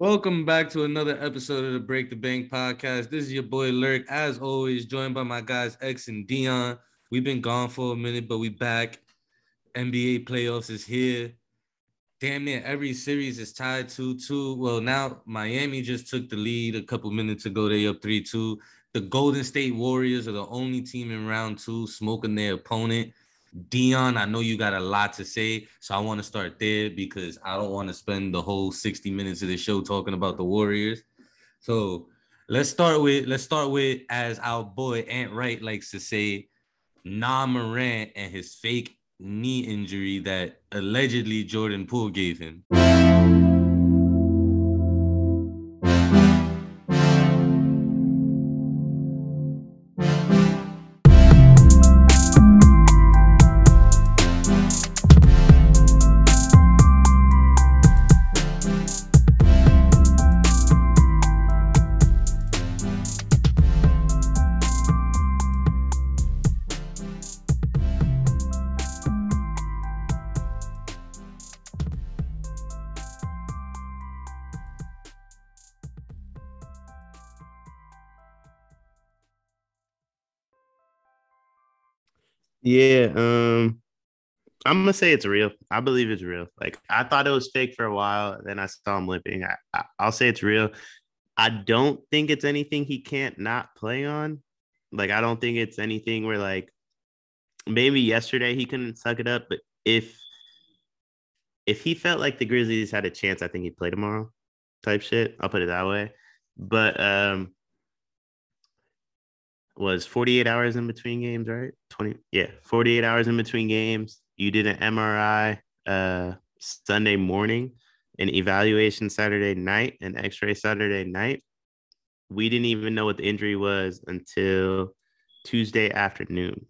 Welcome back to another episode of the Break the Bank podcast. This is your boy Lurk, as always, joined by my guys X and Dion. We've been gone for a minute, but we back. NBA playoffs is here. Damn near every series is tied 2-2. Well, now Miami just took the lead a couple minutes ago. They up 3-2. The Golden State Warriors are the only team in round two smoking their opponent. Dion, I know you got a lot to say, so I want to start there because I don't want to spend the whole 60 minutes of the show talking about the Warriors. So let's start with let's start with as our boy Ant Wright likes to say, Ja Morant and his fake knee injury that allegedly Jordan Poole gave him. Yeah, um, I'm gonna say it's real. I believe it's real. Like I thought it was fake for a while, then I saw him limping. I, I, I'll say it's real. I don't think it's anything he can't not play on. Like I don't think it's anything where like maybe yesterday he couldn't suck it up, but if if he felt like the Grizzlies had a chance, I think he'd play tomorrow. Type shit. I'll put it that way. But um was 48 hours in between games, right? 20, yeah, 48 hours in between games. You did an MRI uh, Sunday morning, an evaluation Saturday night, an x ray Saturday night. We didn't even know what the injury was until Tuesday afternoon.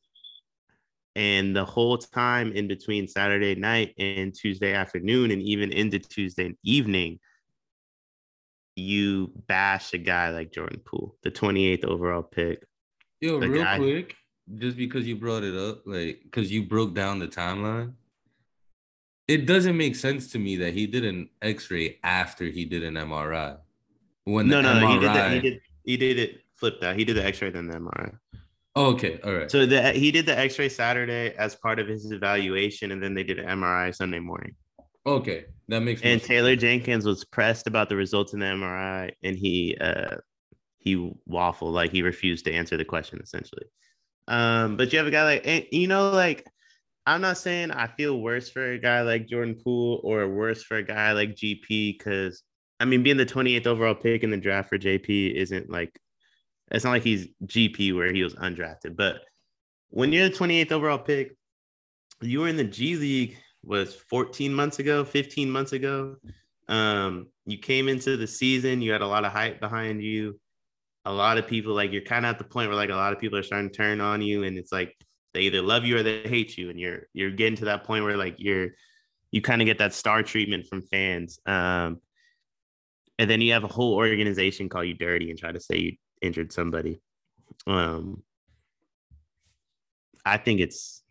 And the whole time in between Saturday night and Tuesday afternoon, and even into Tuesday evening, you bash a guy like Jordan Poole, the 28th overall pick, Yo, The real guy- quick, just because you brought it up, like because you broke down the timeline, it doesn't make sense to me that he did an X-ray after he did an MRI. When no, the no, no, he did that. He did. He did it. Flip that. He did the X-ray then the MRI. Oh, okay, all right. So the he did the X-ray Saturday as part of his evaluation, and then they did an MRI Sunday morning. okay, that makes And sense. Taylor Jenkins was pressed about the results in the MRI, and he uh he waffled like he refused to answer the question essentially. Um, but you have a guy like you know like. I'm not saying I feel worse for a guy like Jordan Poole or worse for a guy like GP because I mean being the 28th overall pick in the draft for JP isn't like it's not like he's GP where he was undrafted, but when you're the 28th overall pick, you were in the G League was 14 months ago, 15 months ago. Um, you came into the season, you had a lot of hype behind you. A lot of people like you're kind of at the point where like a lot of people are starting to turn on you, and it's like they either love you or they hate you, and you're you're getting to that point where like you're you kind of get that star treatment from fans. Um, and then you have a whole organization call you dirty and try to say you injured somebody. Um, I think it's,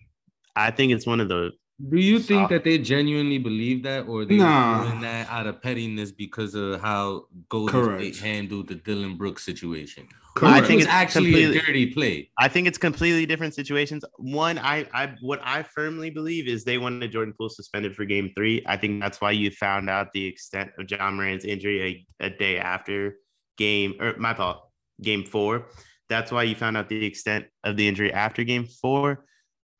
I think it's one of the. Do you think that they genuinely believe that, or they Nah. doing that out of pettiness because of how Golden Correct. State handled the Dillon Brooks situation? I Correct. I think think it's it's actually a dirty play. I think it's completely different situations. One, I, I, what I firmly believe is they wanted Jordan Poole suspended for Game Three. I think that's why you found out the extent of Ja Morant's injury a, a day after Game, or my fault, Game Four. That's why you found out the extent of the injury after Game Four.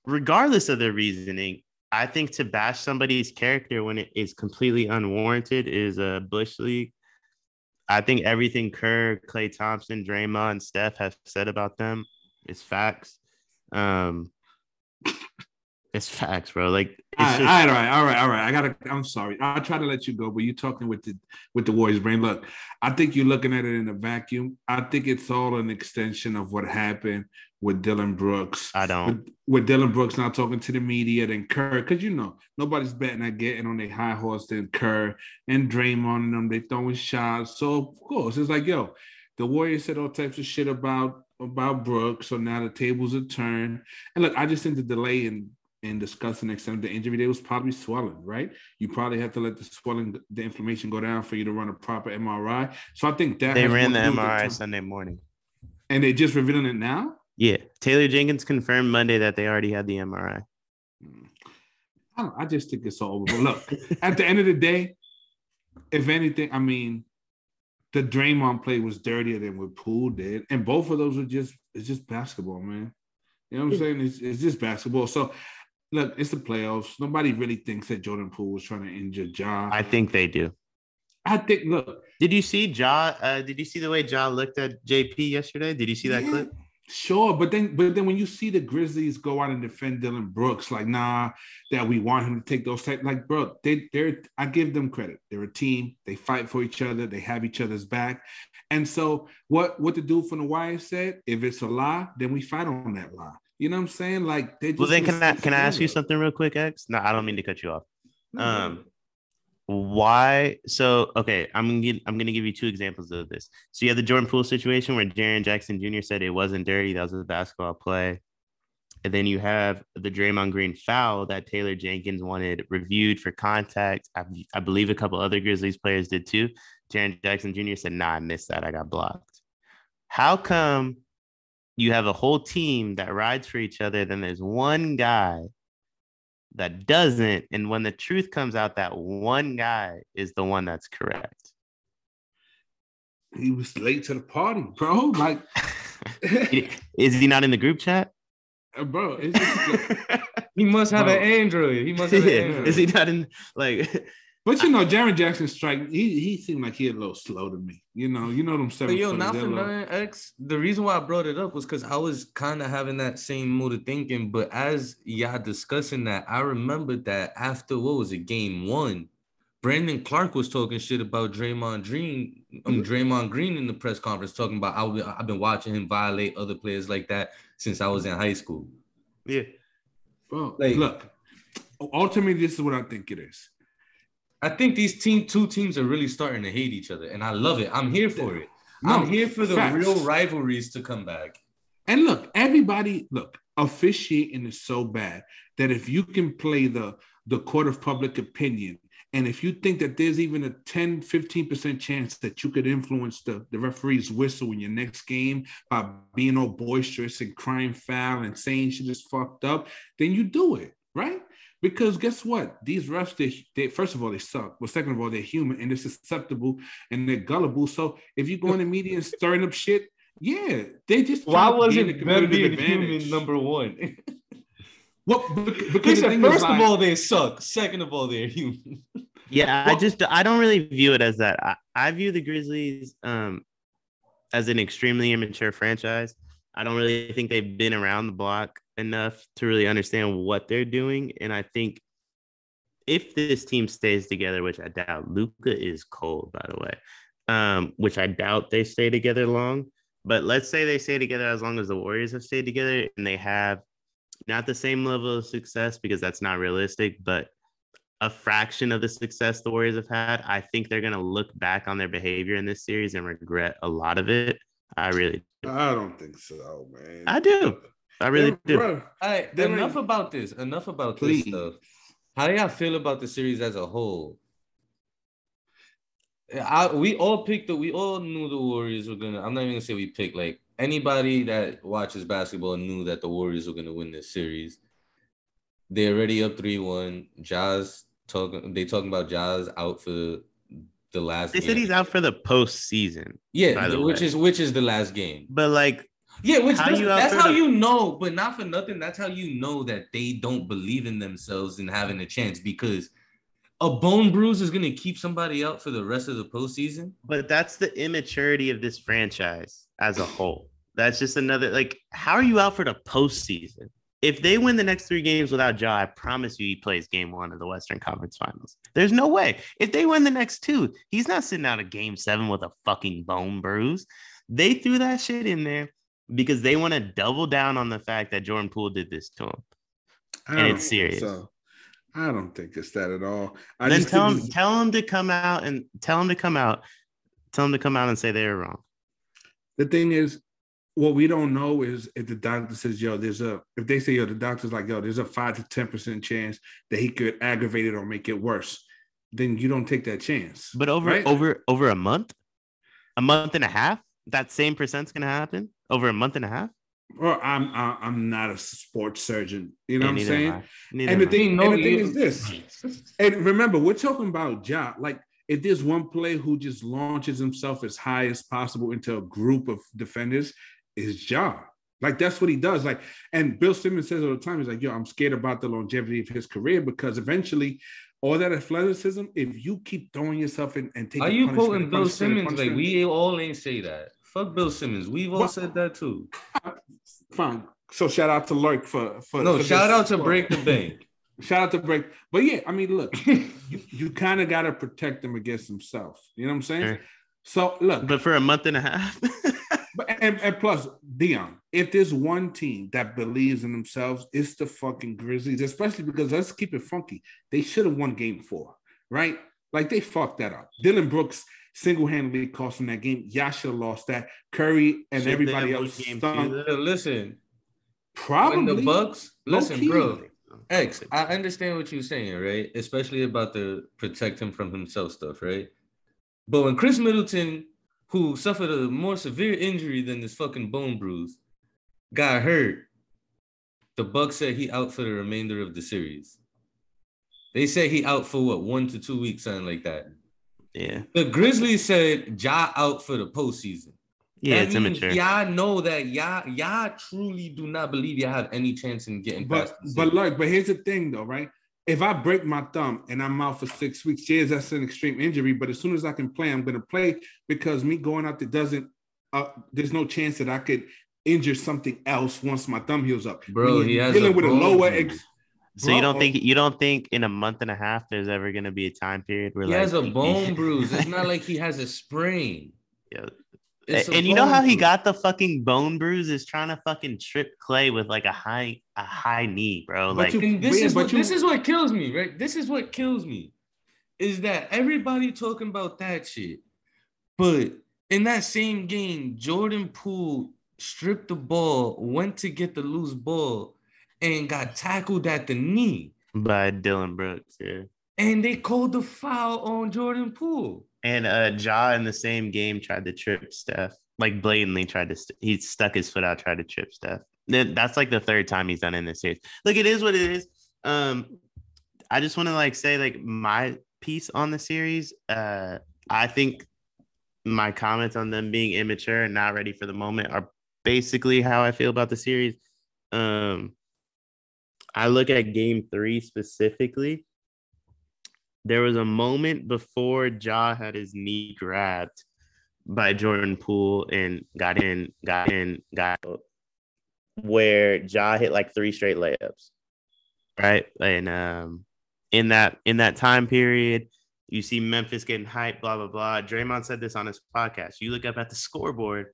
Regardless of their reasoning, I think to bash somebody's character when it is completely unwarranted is a bush league. I think everything Kerr, Klay Thompson, Draymond, and Steph have said about them is facts. Um, it's facts, bro. Like All right, just, all right, all right, all right, all right. I gotta. I'm sorry. I'll try to let you go, but you're talking with the with the Warriors brain. Look, I think you're looking at it in a vacuum. I think it's all an extension of what happened with Dillon Brooks. I don't. With, with Dillon Brooks not talking to the media, then Kerr, because you know nobody's betting at getting on a high horse than Kerr and Draymond and them. They throwing shots, so of course it's like, yo, the Warriors said all types of shit about about Brooks, so now the tables are turned. And look, I just think the delay in and discussing the extent of the injury, they was probably swelling, right? You probably have to let the swelling, the inflammation go down for you to run a proper MRI. So I think that They ran the to do with MRI time. Sunday morning. and they just revealing it now. Yeah, Taylor Jenkins confirmed Monday that they already had the MRI. Hmm. I, don't, I just think it's all over. But look, at the end of the day, if anything, I mean, the Draymond play was dirtier than what Poole did, and both of those were just it's just basketball, man. You know what I'm saying? It's, it's just basketball. So, look, it's the playoffs. Nobody really thinks that Jordan Poole was trying to injure Ja. I think they do. I think. Look, Did you see Ja? Uh, did you see the way Ja looked at JP yesterday? Did you see that yeah, clip? Sure, but then but then when you see the Grizzlies go out and defend Dillon Brooks, like nah, that we want him to take those type, like bro, they they're I give them credit. They're a team. They fight for each other. They have each other's back. And so what what the dude from the wire said, if it's a lie, then we fight on that lie. You know what I'm saying? Like they just Well, then can I can I ask you something real quick, X? No, I don't mean to cut you off. No, Um, why? So okay, I'm gonna give, I'm gonna give you two examples of this. So you have the Jordan Poole situation where Jaren Jackson Jr. said it wasn't dirty, that was a basketball play. And then you have the Draymond Green foul that Taylor Jenkins wanted reviewed for contact. I, I believe a couple other Grizzlies players did too. Jaren Jackson Jr. said, "Nah, I missed that. I got blocked." How come you have a whole team that rides for each other? Then there's one guy that doesn't, and when the truth comes out, that one guy is the one that's correct. he was late to the party, bro. Like, is he not in the group chat? Uh, bro, it's just, He must have Bro. an Android. He must have an Android. Is he not in like? But you know, Jaren Jackson strike. He he seemed like he a little slow to me. You know, you know them seven. But yo, footers, not for a nothing, X. The reason why I brought it up was because I was kind of having that same mode of thinking. But as y'all discussing that, I remembered that after what was it, game one, Brandon Clarke was talking shit about Draymond Green, um, Draymond Green in the press conference, talking about I, I've been watching him violate other players like that since I was in high school. Yeah. Bro, Like- look, ultimately, this is what I think it is. I think these team two teams are really starting to hate each other, and I love it. I'm here for it. No, I'm here for the facts. real rivalries to come back. And look, everybody, look, officiating is so bad that if you can play the the court of public opinion, and if you think that there's even a 10, 15% chance that you could influence the, the referee's whistle in your next game by being all boisterous and crying foul and saying shit is fucked up, then you do it, right? Because guess what? These refs, they, they first of all, they suck. But second of all, they're human and they're susceptible and they're gullible. So if you go in the media and stirring up shit, yeah, they just Why trying to gain a wasn't them being competitive human number one? Well, bec- He because the said, thing is, first of like- all, they suck. Second of all, they're human. Yeah, I just I don't really view it as that. I, I view the Grizzlies um as an extremely immature franchise. I don't really think they've been around the block enough to really understand what they're doing. And I think if this team stays together, which I doubt, Luka is cold, by the way, um, which I doubt they stay together long. But let's say they stay together as long as the Warriors have stayed together and they have not the same level of success because that's not realistic, but a fraction of the success the Warriors have had, I think they're going to look back on their behavior in this series and regret a lot of it. I really, I don't think so, man. I do. I really do. Bro, All right, Then enough I- about this. Enough about Please. this stuff. How do y'all feel about the series as a whole? I, we all picked the. We all knew the Warriors were gonna. I'm not even gonna say we picked. Like anybody that watches basketball knew that the Warriors were gonna win this series. They're already up three one. Jazz talking. They talking about Ja's out for the last. They said he's out for the postseason, Yeah, by the which way. is which is the last game. but like, Yeah, which How that's, that's how the- you know, but not for nothing. That's how you know that they don't believe in themselves and having a chance because a bone bruise is gonna keep somebody out for the rest of the postseason. but that's the immaturity of this franchise as a whole. That's just another like, how are you out for the postseason? If they win the next three games without Ja, I promise you he plays game one of the Western Conference Finals. There's no way. If they win the next two, he's not sitting out of game seven with a fucking bone bruise. They threw that shit in there because they want to double down on the fact that Jordan Poole did this to him. I And it's serious. So I don't think it's that at all. I then just tell him, tell him to come out and tell him to come out, tell him to come out and say they were wrong. the thing is, what we don't know is if the doctor says, yo, there's a, if they say, yo, the doctor's like, yo, there's a five to 10% chance that he could aggravate it or make it worse, then you don't take that chance. But over right? over over a month, a month and a half, that same percent's gonna happen over a month and a half. Well, I'm I- I'm not a sports surgeon. You know Yeah, what I'm saying? am I. Neither And the thing, No, and the thing is this. And remember, we're talking about Ja. Like, if there's one player who just launches himself as high as possible into a group of defenders, is Ja. Like that's what he does. Like, and Bill Simmons says all the time, he's like, "Yo, I'm scared about the longevity of his career because eventually, all that athleticism, if you keep throwing yourself in and taking, Are you punishment quoting Bill Simmons? Like we all ain't say that. Fuck Bill Simmons. We've all What? said that too. fine. So shout out to Lurk for for No, for shout this- out to Break the Bank. Shout out to Break. But yeah, I mean, look, you, you kind of got to protect him against himself. You know what I'm saying? Sure. So look, But for a month and a half, but, and, and plus, Dion, if there's one team that believes in themselves, it's the fucking Grizzlies, especially because let's keep it funky. They should have won game four, right? Like they fucked that up. Dillon Brooks single-handedly cost them that game. Y'all should have lost that. Curry and Should everybody have won else game stunk. listen, Probably when the Bucks, listen, Low-key. bro. X, I understand what you're saying, right? Especially about the protect him from himself stuff, right? But when Khris Middleton, who suffered a more severe injury than this fucking bone bruise, got hurt, the Bucks said he out for the remainder of the series. They said he out for what one to two weeks, something like that. Yeah, The Grizzlies said Ja out for the postseason. yeah, That it's means immature. Y'all know that y'all y'all truly do not believe y'all have any chance in getting past. But the but series. look, but here's the thing though, right? If I break my thumb and I'm out for six weeks, yes, that's an extreme injury. But as soon as I can play, I'm gonna play because me going out there doesn't. Uh, there's no chance that I could injure something else once my thumb heals up. Bro, When he has dealing a with a lower. bruise. Ex- so you don't oh think you don't think in a month and a half there's ever gonna be a time period where he like has a bone bruise. It's not like he has a sprain. Yeah. It's and you know bone how he bruise. got the fucking bone bruise is trying to fucking trip Klay with like a high a high knee, bro. But Like you- this Yeah, is what you- this is what kills me, right? This is what kills me, is that everybody talking about that shit, but in that same game, Jordan Poole stripped the ball, went to get the loose ball, and got tackled at the knee, by Dillon Brooks, yeah. and they called the foul on Jordan Poole. And uh Ja in the same game tried to trip Steph, like blatantly tried to st- he stuck his foot out, tried to trip Steph. Then That's like the third time he's done it in this series. Look, it is what it is. Um, I just want to like say like my piece on the series. Uh, I think my comments on them being immature and not ready for the moment are basically how I feel about the series. Um, I look at game three specifically. There was a moment before Ja had his knee grabbed by Jordan Poole and got in, got in, got out, where Ja hit like three straight layups. Right. And um in that in that time period, you see Memphis getting hyped, blah, blah, blah. Draymond said this on his podcast. You look up at the scoreboard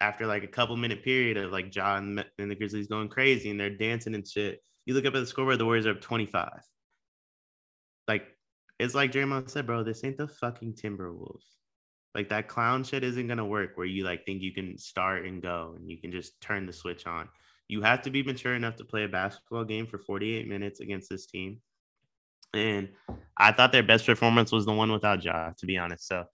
after like a couple minute period of like and, and the Grizzlies going crazy and they're dancing and shit. You look up at the scoreboard, the Warriors are up 25. Like, it's like Draymond said, bro, this ain't the fucking Timberwolves. Like that clown shit isn't gonna work where you like think you can start and go and you can just turn the switch on. You have to be mature enough to play a basketball game for 48 minutes against this team. And I thought their best performance was the one without Ja, to be honest. So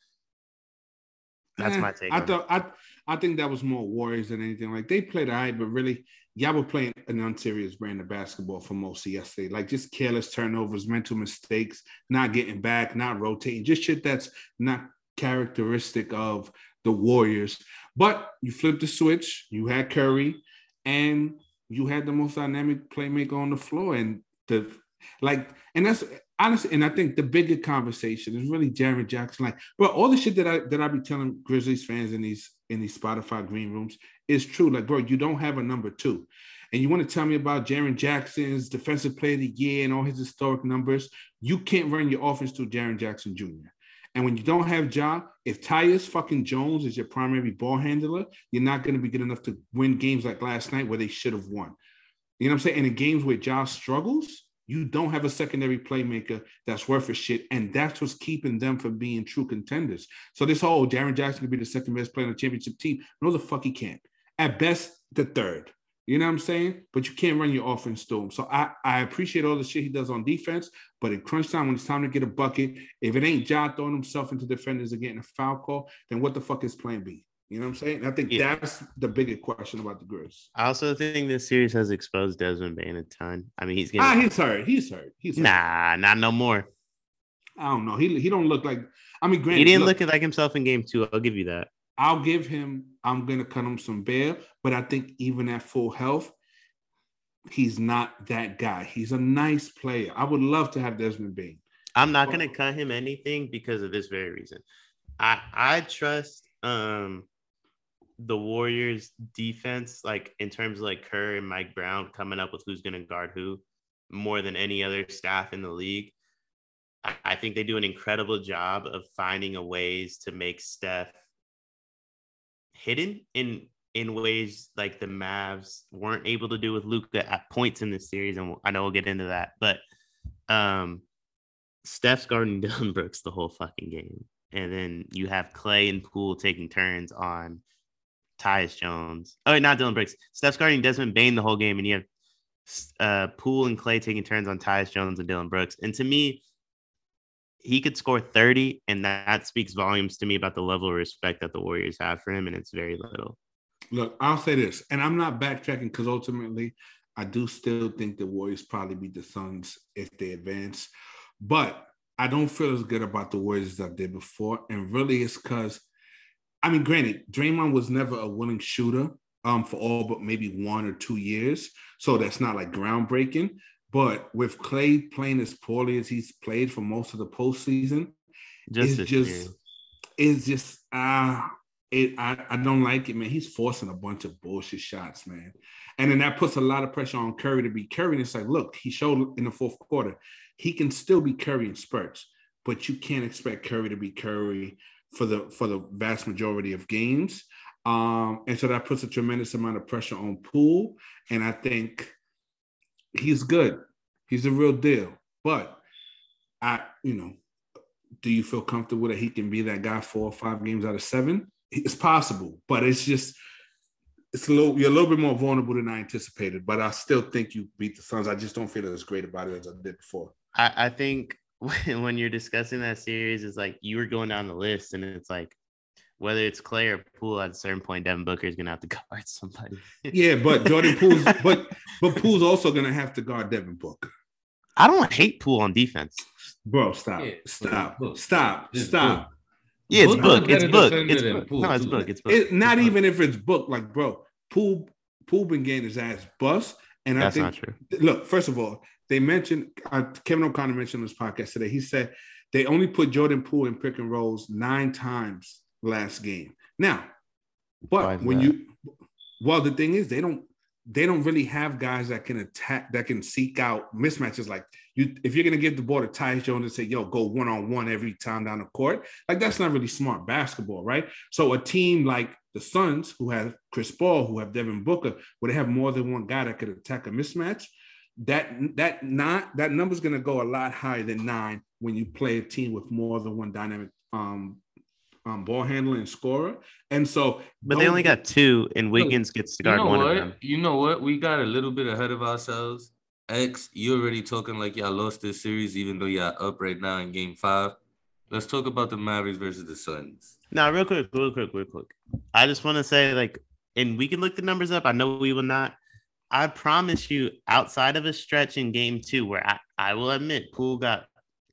that's Eh, my take. I thought I I think that was more Warriors than anything. Like they played all right, but really, y'all were playing an unserious brand of basketball for most of yesterday. Like just careless turnovers, mental mistakes, not getting back, not rotating, just shit that's not characteristic of the Warriors. But you flipped the switch, you had Curry, and you had the most dynamic playmaker on the floor. And the like, and that's honestly, and I think the bigger conversation is really Jaren Jackson. Like, but all the shit that I that I be telling Grizzlies fans in these in these Spotify green rooms is true. Like, bro, you don't have a number two. And you want to tell me about Jaren Jackson's defensive player of the year and all his historic numbers. You can't run your offense to Jaren Jackson Jr. And when you don't have Ja, if Tyus fucking Jones is your primary ball handler, you're not going to be good enough to win games like last night where they should have won. You know what I'm saying? And in games where Ja struggles, you don't have a secondary playmaker that's worth a shit. And that's what's keeping them from being true contenders. So this whole Jaren Jackson could be the second best player on the championship team. No, the fuck he can't. at best the third. You know what I'm saying? But you can't run your offense him. So I, I appreciate all the shit he does on defense, but in crunch time, when it's time to get a bucket, if it ain't John throwing himself into defenders and getting a foul call, then what the fuck is plan B? You know what I'm saying? I think Yeah. that's the bigger question about the Grizz. I also think this series has exposed Desmond Bane a ton. I mean, he's getting Ah, he's hurt. He's hurt. He's hurt. nah, not no more. I don't know. He he don't look like. I mean, granted, He didn't look, look like himself in game two. I'll give you that. I'll give him. I'm gonna cut him some bail, but I think even at full health, he's not that guy. He's a nice player. I would love to have Desmond Bane. I'm not gonna cut him anything because of this very reason. I I trust um the Warriors defense, like in terms of like Kerr and Mike Brown coming up with who's gonna guard who more than any other staff in the league. I, I think they do an incredible job of finding a ways to make Steph hidden in in ways like the Mavs weren't able to do with Luka at points in this series, and I know we'll get into that, but um Steph's guarding Dillon Brooks the whole fucking game. And then you have Klay and Poole taking turns on Tyus Jones. Oh, not Dillon Brooks. Steph's guarding Desmond Bane the whole game. And you have uh, Poole and Klay taking turns on Tyus Jones and Dillon Brooks. And to me, he could score 30. And that speaks volumes to me about the level of respect that the Warriors have for him. And it's very little. Look, I'll say this, and I'm not backtracking because ultimately, I do still think the Warriors probably beat the Suns if they advance, but I don't feel as good about the Warriors as I did before, and really it's because, I mean, granted, Draymond was never a willing shooter um, for all but maybe one or two years, so that's not like groundbreaking. But with Klay playing as poorly as he's played for most of the postseason, Just it's just year. it's just uh it I, I don't like it, man. He's forcing a bunch of bullshit shots, man. And then that puts a lot of pressure on Curry to be Curry. And it's like, look, he showed in the fourth quarter, he can still be Curry in spurts, but you can't expect Curry to be Curry for the for the vast majority of games. Um, and so that puts a tremendous amount of pressure on Poole. And I think he's good. He's a real deal. But I, you know, do you feel comfortable that he can be that guy four or five games out of seven? It's possible, but it's just it's a little you're a little bit more vulnerable than I anticipated. But I still think you beat the Suns. I just don't feel as great about it as I did before. I, I think when, when you're discussing that series, it's like you were going down the list, and it's like whether it's Klay or Poole at a certain point, Devin Booker is gonna have to guard somebody. Yeah, but Jordan Poole's but but Poole's also gonna have to guard Devin Booker. I don't hate Poole on defense. Bro, stop, Yeah, stop, Book. stop, It's stop. Yeah, it's Book book. It's book. It's book. Poole, No, it's book. It's book. It, not even if it's book, like bro, Poole Poole been getting his ass bust, and I think not true. look, first of all, they mentioned uh, Kevin O'Connor mentioned on this podcast today. He said they only put Jordan Poole in pick and rolls nine times last game. Now, but when that? you well, the thing is, they don't they don't really have guys that can attack that can seek out mismatches. Like you, if you're gonna give the ball to Tyus Jones and say, "Yo, go one on one every time down the court," like that's not really smart basketball, right? So a team like the Suns, who have Chris Paul, who have Devin Booker, where they have more than one guy that could attack a mismatch, that that not that number's gonna go a lot higher than nine when you play a team with more than one dynamic um, um ball handler and scorer. And so, But they only got two, and Wiggins gets to You guard know one what? of them. You know what? We got a little bit ahead of ourselves. X, you already talking like y'all lost this series, even though y'all up right now in game five. Let's talk about the Mavericks versus the Suns. Now, real quick, real quick, real quick. I just want to say, like, and we can look the numbers up. I know we will not. I promise you, outside of a stretch in game two, where I, I will admit Poole got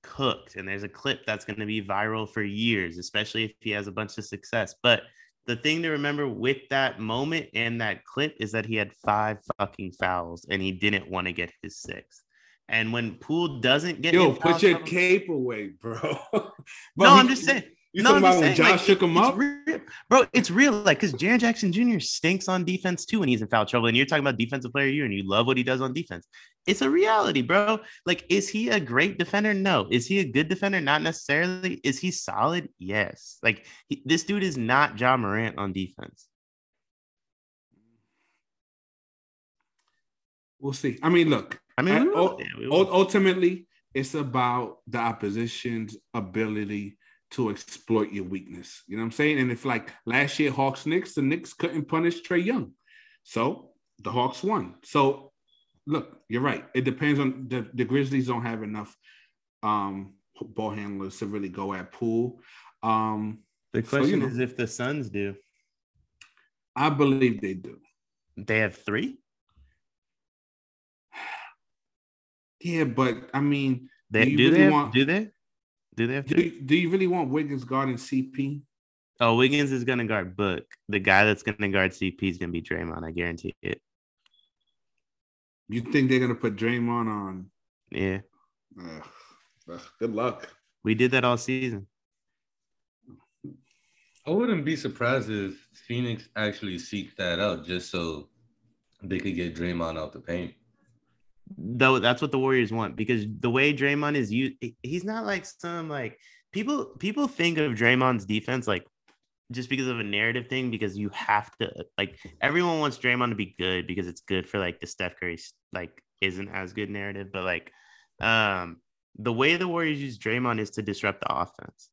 cooked, and there's a clip that's going to be viral for years, especially if he has a bunch of success. But the thing to remember with that moment and that clip is that he had five fucking fouls and he didn't want to get his sixth. And when Poole doesn't get yo, put your cape away, bro. No, he- I'm just saying. You no, talking I'm about when saying, Josh like, shook him up? real- bro. It's real, like because Jaren Jackson Jr. stinks on defense too when he's in foul trouble. And you're talking about defensive player year, and you love what he does on defense. It's a reality, bro. Like, is he a great defender? No. Is he a good defender? Not necessarily. Is he solid? Yes. Like he, this dude is not Ja Morant on defense. We'll see. I mean, look, I mean, I- we will. ul- Yeah, we ul- will. ultimately, it's about the opposition's ability to exploit your weakness. You know what I'm saying? And if like last year Hawks Knicks, the Knicks couldn't punish Trae Young. So the Hawks won. So look, you're right. It depends on the, the Grizzlies don't have enough um ball handlers to really go at Poole. Um The So, you question know. is if the Suns do. I believe they do. They have three. Yeah, but I mean, They Do do, really they have, want- do they? Do they have do you, do you really want Wiggins guarding CP? Oh, Wiggins is gonna guard Book. The guy that's gonna guard CP is gonna be Draymond. I guarantee it. You think they're gonna put Draymond on? Yeah, Ugh, ugh, good luck. we did that all season. I wouldn't be surprised if Phoenix actually seek that out just so they could get Draymond out the paint. Though that's what the Warriors want because the way Draymond is used, he's not like some like people. People think of Draymond's defense like just because of a narrative thing because you have to like everyone wants Draymond to be good because it's good for like the Steph Curry like isn't as good narrative, but like um the way the Warriors use Draymond is to disrupt the offense.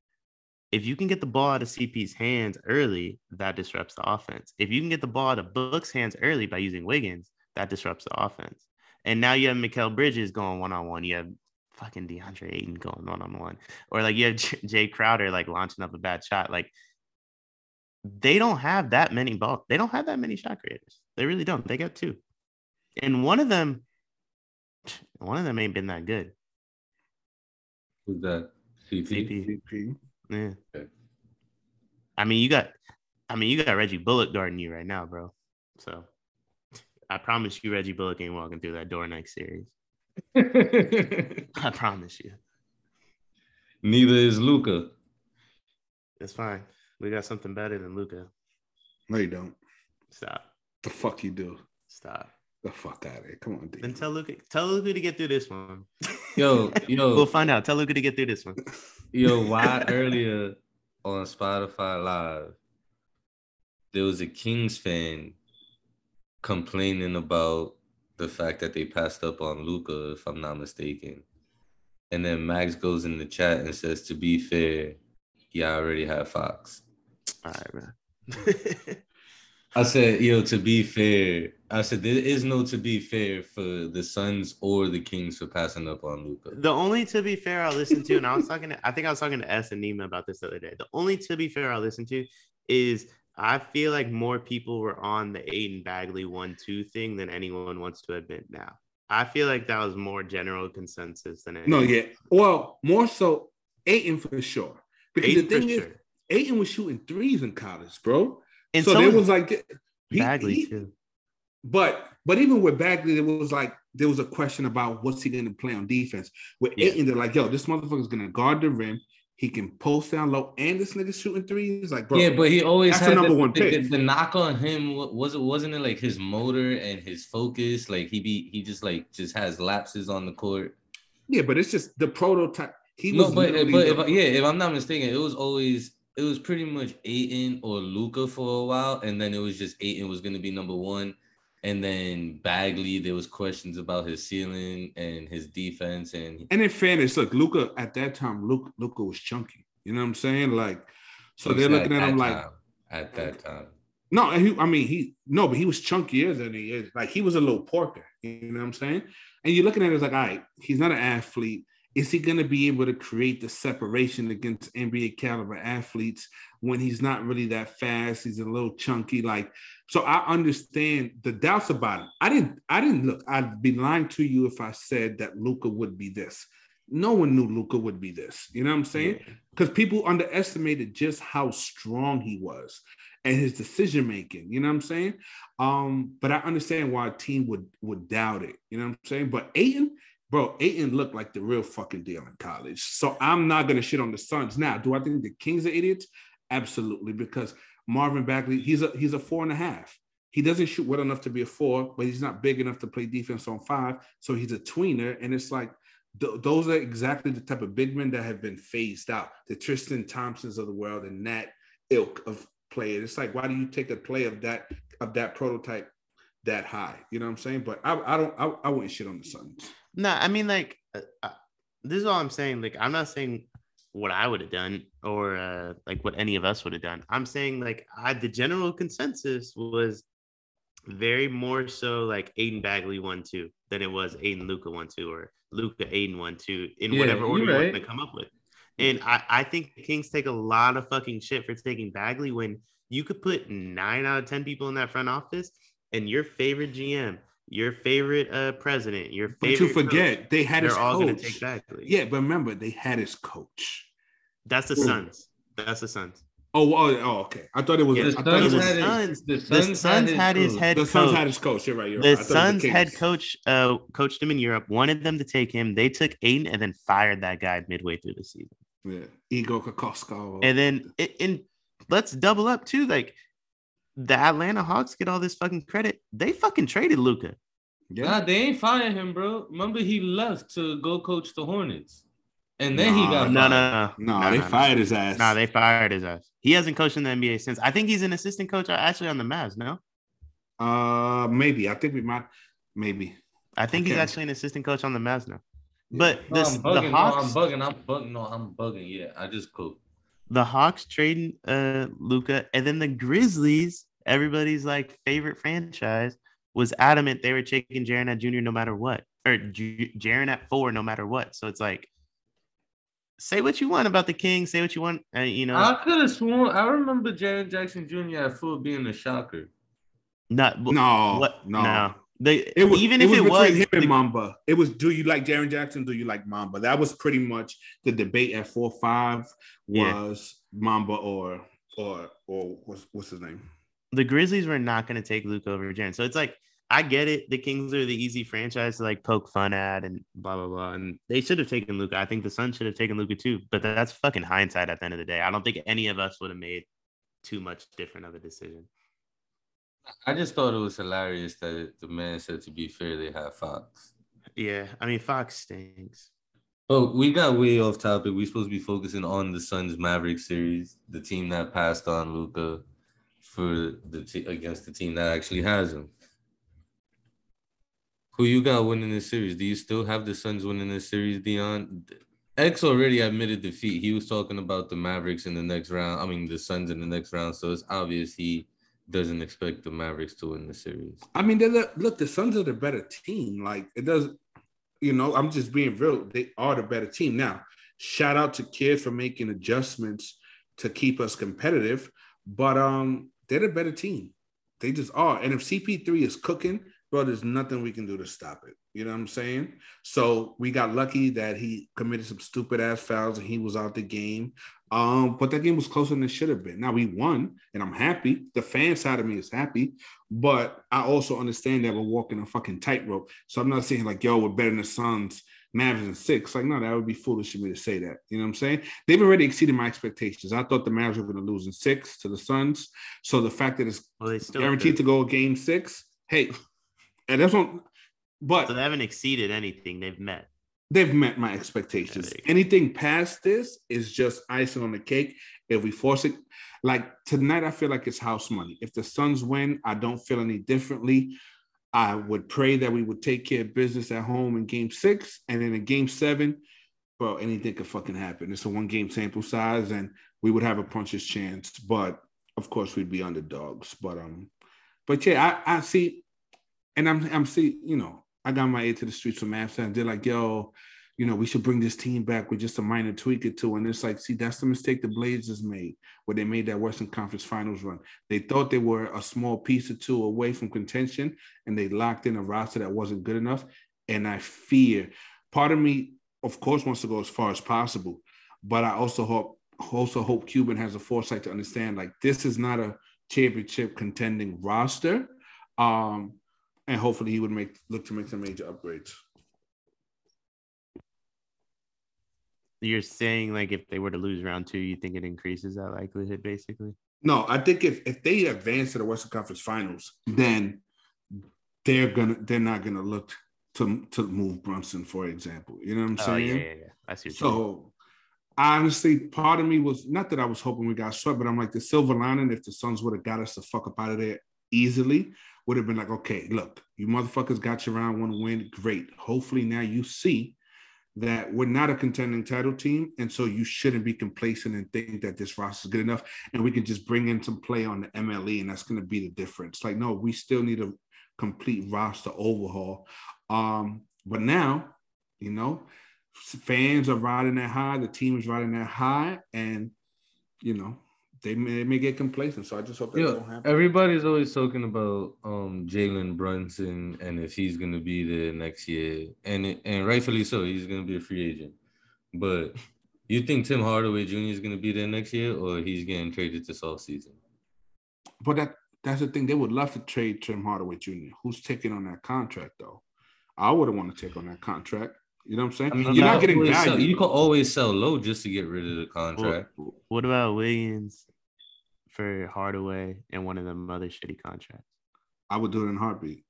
If you can get the ball out of CP's hands early, that disrupts the offense. If you can get the ball out of Book's hands early by using Wiggins, that disrupts the offense. And now you have Mikal Bridges going one on one. You have fucking DeAndre Ayton going one on one, or like you have J- Jay Crowder like launching up a bad shot. Like they don't have that many ball. They don't have that many shot creators. They really don't. They got two, and one of them, one of them ain't been that good. Who's that? CP? CP. CP. Yeah. Okay. I mean, you got, I mean, you got Reggie Bullock guarding you right now, bro. So I promise you, Reggie Bullock ain't walking through that door next series. I promise you. Neither is Luka. It's fine. We got something better than Luka. No, you don't. Stop. The fuck you do? Stop. The fuck out of here. Come on, Then tell Luka, tell Luka to get through this one. Yo, yo. we'll find out. Tell Luka to get through this one. Yo, why earlier on Spotify Live, there was a Kings fan complaining about the fact that they passed up on Luka, if I'm not mistaken. And then Max goes in the chat and says, to be fair, yeah, I already have Fox. All right, bro. I said, yo, to be fair, I said there is no to be fair for the Suns or the Kings for passing up on Luka. the only to be fair I'll listen to, and I was talking to, I think I was talking to S and Nima about this the other day. The only to be fair I'll listen to is I feel like more people were on the Ayton Bagley one two thing than anyone wants to admit now. I feel like that was more general consensus than No, yeah. Well, more so Ayton for sure. Because Ayton the thing is, sure. Ayton was shooting threes in college, bro. And so there was like he- Bagley he- too. But but even with Bagley, there was like there was a question about what's he going to play on defense. With Yeah. Ayton, they're like, yo, this motherfucker's going to guard the rim. He can post down low, and this nigga shooting threes. Like, bro, yeah, but he always that's had the number the, one the, pick. the, the knock on him was it wasn't it like his motor and his focus? Like he be he just like just has lapses on the court. yeah, but it's just the prototype. He No, was but but if yeah, if I'm not mistaken, it was always it was pretty much Ayton or Luka for a while, and then it was just Ayton was gonna be number one, and then Bagley. There was questions about his ceiling and his defense, and And in fairness, look, Luka at that time, Luka, Luka was chunky. You know what I'm saying? Like, so they're looking at that him like, time, at that time. no, and he, I mean, he no, but he was chunkier than he is. Like he was a little porker. You know what I'm saying? And you're looking at it like, all right, he's not an athlete. Is he going to be able to create the separation against NBA caliber athletes when he's not really that fast? He's a little chunky. Like, so I understand the doubts about him. I didn't, I didn't look. I'd be lying to you if I said that Luka would be this. No one knew Luka would be this. You know what I'm saying? because people underestimated just how strong he was and his decision making. You know what I'm saying? Um, but I understand why a team would would doubt it. You know what I'm saying? But Ayton, bro, Ayton looked like the real fucking deal in college. So I'm not gonna shit on the Suns. Now, do I think the Kings are idiots? Absolutely, because Marvin Bagley, he's a he's a four and a half. He doesn't shoot well enough to be a four, but he's not big enough to play defense on five. So he's a tweener, and it's like th- those are exactly the type of big men that have been phased out. The Tristan Thompsons of the world and that ilk of player. It's like, why do you take a play of that of that prototype that high? You know what I'm saying? But I, I don't, I, I wouldn't shit on the Suns. No, I mean like uh, uh, this is all I'm saying. Like I'm not saying what I would have done or uh, like what any of us would have done. I'm saying like I the general consensus was very more so like Ayton Bagley one two than it was Ayton Luka one two or Luka Ayton one two in Yeah, whatever order you're you right. want to come up with. And I, I think the Kings take a lot of fucking shit for taking Bagley when you could put nine out of ten people in that front office and your favorite GM, your favorite uh president, your favorite. But favorite you forget they had coach, his they're all gonna coach. take Bagley. Yeah, but remember they had his coach. That's the Who? Suns. That's the Suns. Oh, oh, oh, okay. I thought it was. Yeah, I The thought Suns it was had Suns- his, the The Suns, Suns had his coach. head the Suns had his coach. You're right. You're The right. I thought it was Suns head coach uh, coached him in Europe, wanted them to take him. They took Ayton and then fired that guy midway through the season. Yeah, Igor Kokoskov. And then, and, and let's double up too. Like the Atlanta Hawks get all this fucking credit. They fucking traded Luka. yeah, Nah, they ain't fired him, bro. Remember he left to go coach the Hornets, and then he got No, no, no, no, they fired his ass. No, they fired his ass. He hasn't coached in the NBA since. I think he's an assistant coach uh, actually on the Mavs. No, Uh, maybe. I think we might. Maybe. I think he's actually an assistant coach on the Mavs now. Yeah. But No, this, I'm the bugging. Hawks, No, I'm bugging. I'm bugging. No, I'm bugging. Yeah, I just cooked. The Hawks trading uh Luka, and then the Grizzlies, everybody's like favorite franchise, was adamant they were taking Jaren at junior no matter what, or J- Jaren at four no matter what. So it's like, say what you want about the Kings, say what you want, uh, you know, I could have sworn. I remember Jaren Jackson Jr. at four being a shocker. not No, what, no. no. They It was even it if was it was, him and the- Bamba. It was do you like Jaren Jackson? Do you like Bamba? That was pretty much the debate at four five Yeah. was Bamba or or or what's what's his name? the Grizzlies were not going to take Luka over Jaren. So it's like, I get it. The Kings are the easy franchise to like poke fun at and blah, blah, blah. And they should have taken Luka. I think the Suns should have taken Luka too. But that's fucking hindsight at the end of the day. I don't think any of us would have made too much different of a decision. I just thought it was hilarious that the man said, "To be fair, they have Fox." Yeah. I mean, Fox stinks. Oh, we got way off topic. We're supposed to be focusing on the Suns Maverick series, the team that passed on Luka for the te- against the team that actually has him. Who you got winning this series? Do you still have the Suns winning this series, Dion? X already admitted defeat. He was talking about the Mavericks in the next round. I mean, the Suns in the next round. So it's obvious he doesn't expect the Mavericks to win the series. I mean, they're the, look, the Suns are the better team. Like it does, you know. I'm just being real. They are the better team. Now, shout out to Kidd for making adjustments to keep us competitive, but um, they're the better team. They just are. And if CP3 is cooking, bro, there's nothing we can do to stop it. You know what I'm saying? So we got lucky that he committed some stupid ass fouls and he was out the game. Um, but that game was closer than it should have been. Now we won, and I'm happy. The fan side of me is happy, but I also understand that we're walking a fucking tightrope. So I'm not saying like, yo, we're better than the Suns, Mavs and six. Like, no, that would be foolish of me to say that. You know what I'm saying? They've already exceeded my expectations. I thought the Mavs were going to lose in six to the Suns. So the fact that it's Well, guaranteed to go game six, hey, and that's what. But So they haven't exceeded anything they've met. they've met my expectations. Yeah, there you go. Anything past this is just icing on the cake. If we force it, like tonight, I feel like it's house money. If the Suns win, I don't feel any differently. I would pray that we would take care of business at home in game six. And then in game seven, bro, anything could fucking happen. It's a one game sample size, and we would have a puncher's chance. But of course, we'd be underdogs. But um, but yeah, I, I see, and I'm I'm see, you know, I got my ear to the streets from Amsterdam. They're like, yo, you know, we should bring this team back with just a minor tweak or two. And it's like, see, that's the mistake the Blazers made, where they made that Western Conference Finals run. They thought they were a small piece or two away from contention, and they locked in a roster that wasn't good enough. And I fear, part of me, of course, wants to go as far as possible, but I also hope, also hope Cuban has a foresight to understand, like, this is not a championship contending roster. Um, and hopefully he would make look to make some major upgrades. You're saying like if they were to lose round two, you think it increases that likelihood basically? No, I think if if they advance to the Western Conference Finals, then they're gonna they're not gonna look to to move Brunson, for example. You know what I'm Oh saying? yeah, yeah, yeah. I see what you mean. So honestly, part of me was not that I was hoping we got swept, but I'm like the silver lining. If the Suns would have got us the fuck up out of there easily, would have been like, okay, look, you motherfuckers got your round one win, great. Hopefully now you see that we're not a contending title team, and so you shouldn't be complacent and think that this roster is good enough, and we can just bring in some play on the MLE, and that's going to be the difference. Like, no, we still need a complete roster overhaul. Um, but now, you know, fans are riding that high, the team is riding that high, and you know, they may, they may get complacent. So I just hope that Yeah, don't happen. everybody's always talking about um Jalen Brunson and if he's gonna be there next year, and it, and rightfully so, he's gonna be a free agent. But you think Tim Hardaway Jr. is gonna be there next year, or he's getting traded this off season? But that that's the thing. They would love to trade Tim Hardaway Jr. Who's taking on that contract though? I wouldn't want to take on that contract. You know what I'm saying? I mean, You're not getting always sell- you can always sell low just to get rid of the What, contract. what about Williams for Hardaway and one of them other shitty contracts? I would do it in heartbeat.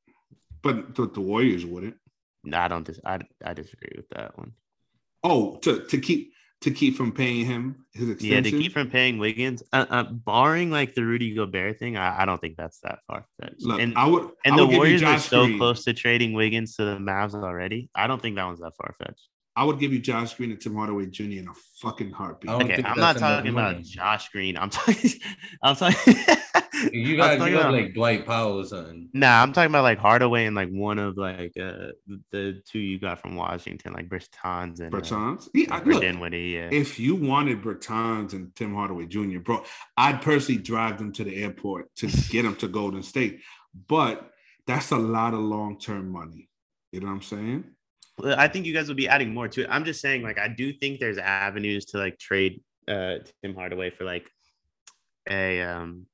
But the, the Warriors wouldn't. No, I don't. Dis- I I disagree with that one. Oh, to to keep to keep from paying him his extension. Yeah, to keep from paying Wiggins, uh, uh, barring like the Rudy Gobert thing, I, I don't think that's that far fetched. Look, and I would. and I the would give Warriors are so Green. close to trading Wiggins to the Mavs already. I don't think that one's that far fetched. I would give you Josh Green and Tim Hardaway Jr. in a fucking heartbeat. Okay, I'm not talking about money. Josh Green. I'm talking. I'm talking. You I'm talking you got about- like Dwight Powell or something. Nah, I'm talking about like Hardaway and like one of like uh the two you got from Washington, like Bertans and uh, Bertans. Yeah, I- or look, Dinwiddie. Yeah, if you wanted Bertans and Tim Hardaway Jr., bro, I'd personally drive them to the airport to get them to Golden State. But that's a lot of long term money. You know what I'm saying? I think you guys will be adding more to it. I'm just saying, like, I do think there's avenues to like trade uh Tim Hardaway for like a um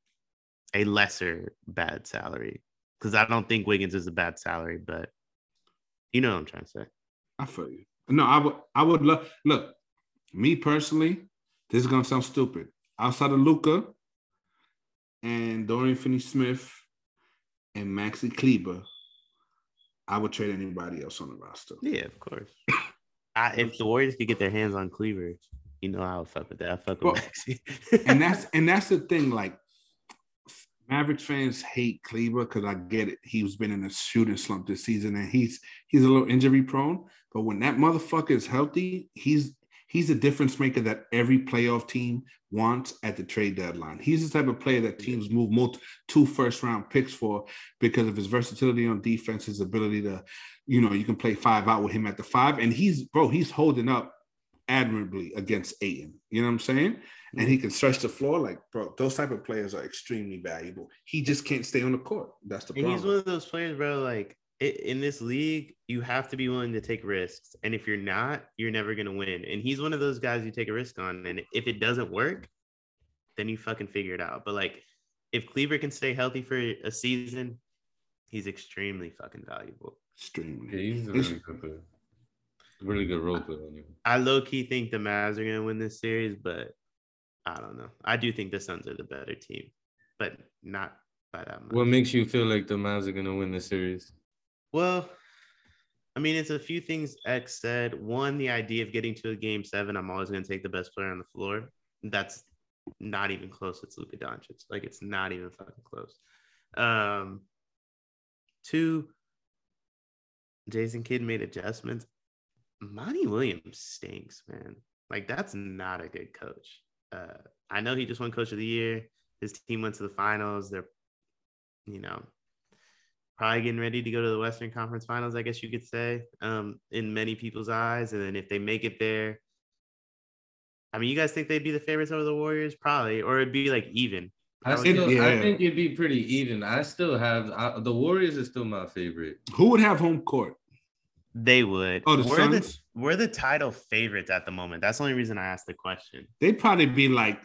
a lesser bad salary because I don't think Wiggins is a bad salary, but you know what I'm trying to say. I feel you. No, I would. I would love. Look, me personally, this is gonna sound stupid. Outside of Luka and Dorian Finney-Smith and Maxi Kleber, I would trade anybody else on the roster. Yeah, of course. I, if the Warriors could get their hands on Kleber, you know I would fuck with that. I fuck with Well, Maxi. and that's and that's the thing. Like Mavericks fans hate Kleber because I get it. He's been in a shooting slump this season, and he's he's a little injury prone. But when that motherfucker is healthy, he's he's a difference maker that every playoff team wants at the trade deadline. He's the type of player that teams move multi, two first round picks for because of his versatility on defense, his ability to, you know, you can play five out with him at the five, and he's bro, he's holding up admirably against Ayton. You know what I'm saying? And he mm-hmm. can stretch the floor. Like, bro, those type of players are extremely valuable. He just can't stay on the court. That's the And he's one of those players, bro. Like in this league, you have to be willing to take risks, and if you're not, you're never gonna win. And he's one of those guys you take a risk on, and if it doesn't work, then you fucking figure it out. But like, if Kleber can stay healthy for a season, he's extremely fucking valuable. Yeah, Extremely. he's a really good player. Really good role player. anyway. I low key think the Mavs are gonna win this series, but I don't know. I do think the Suns are the better team, but not by that much. What makes you feel like the Mavs are gonna win the series? Well, I mean, it's a few things X said. One, the idea of getting to a game seven, I'm always going to take the best player on the floor. That's not even close. It's Luka Doncic. Like, it's not even fucking close. Um, two, Jason Kidd made adjustments. Monty Williams stinks, man. Like, that's not a good coach. Uh, I know he just won Coach of the Year. His team went to the finals. They're, you know, probably getting ready to go to the Western Conference Finals, I guess you could say, um, in many people's eyes. And then if they make it there, I mean, you guys think they'd be the favorites over the Warriors? Probably, or it'd be like even. I How still, you- I Yeah. think it'd be pretty even. I still have I, the Warriors are still my favorite. Who would have home court? They would. Oh, the we're Suns? the we're the title favorites at the moment. That's the only reason I asked the question. They'd probably be like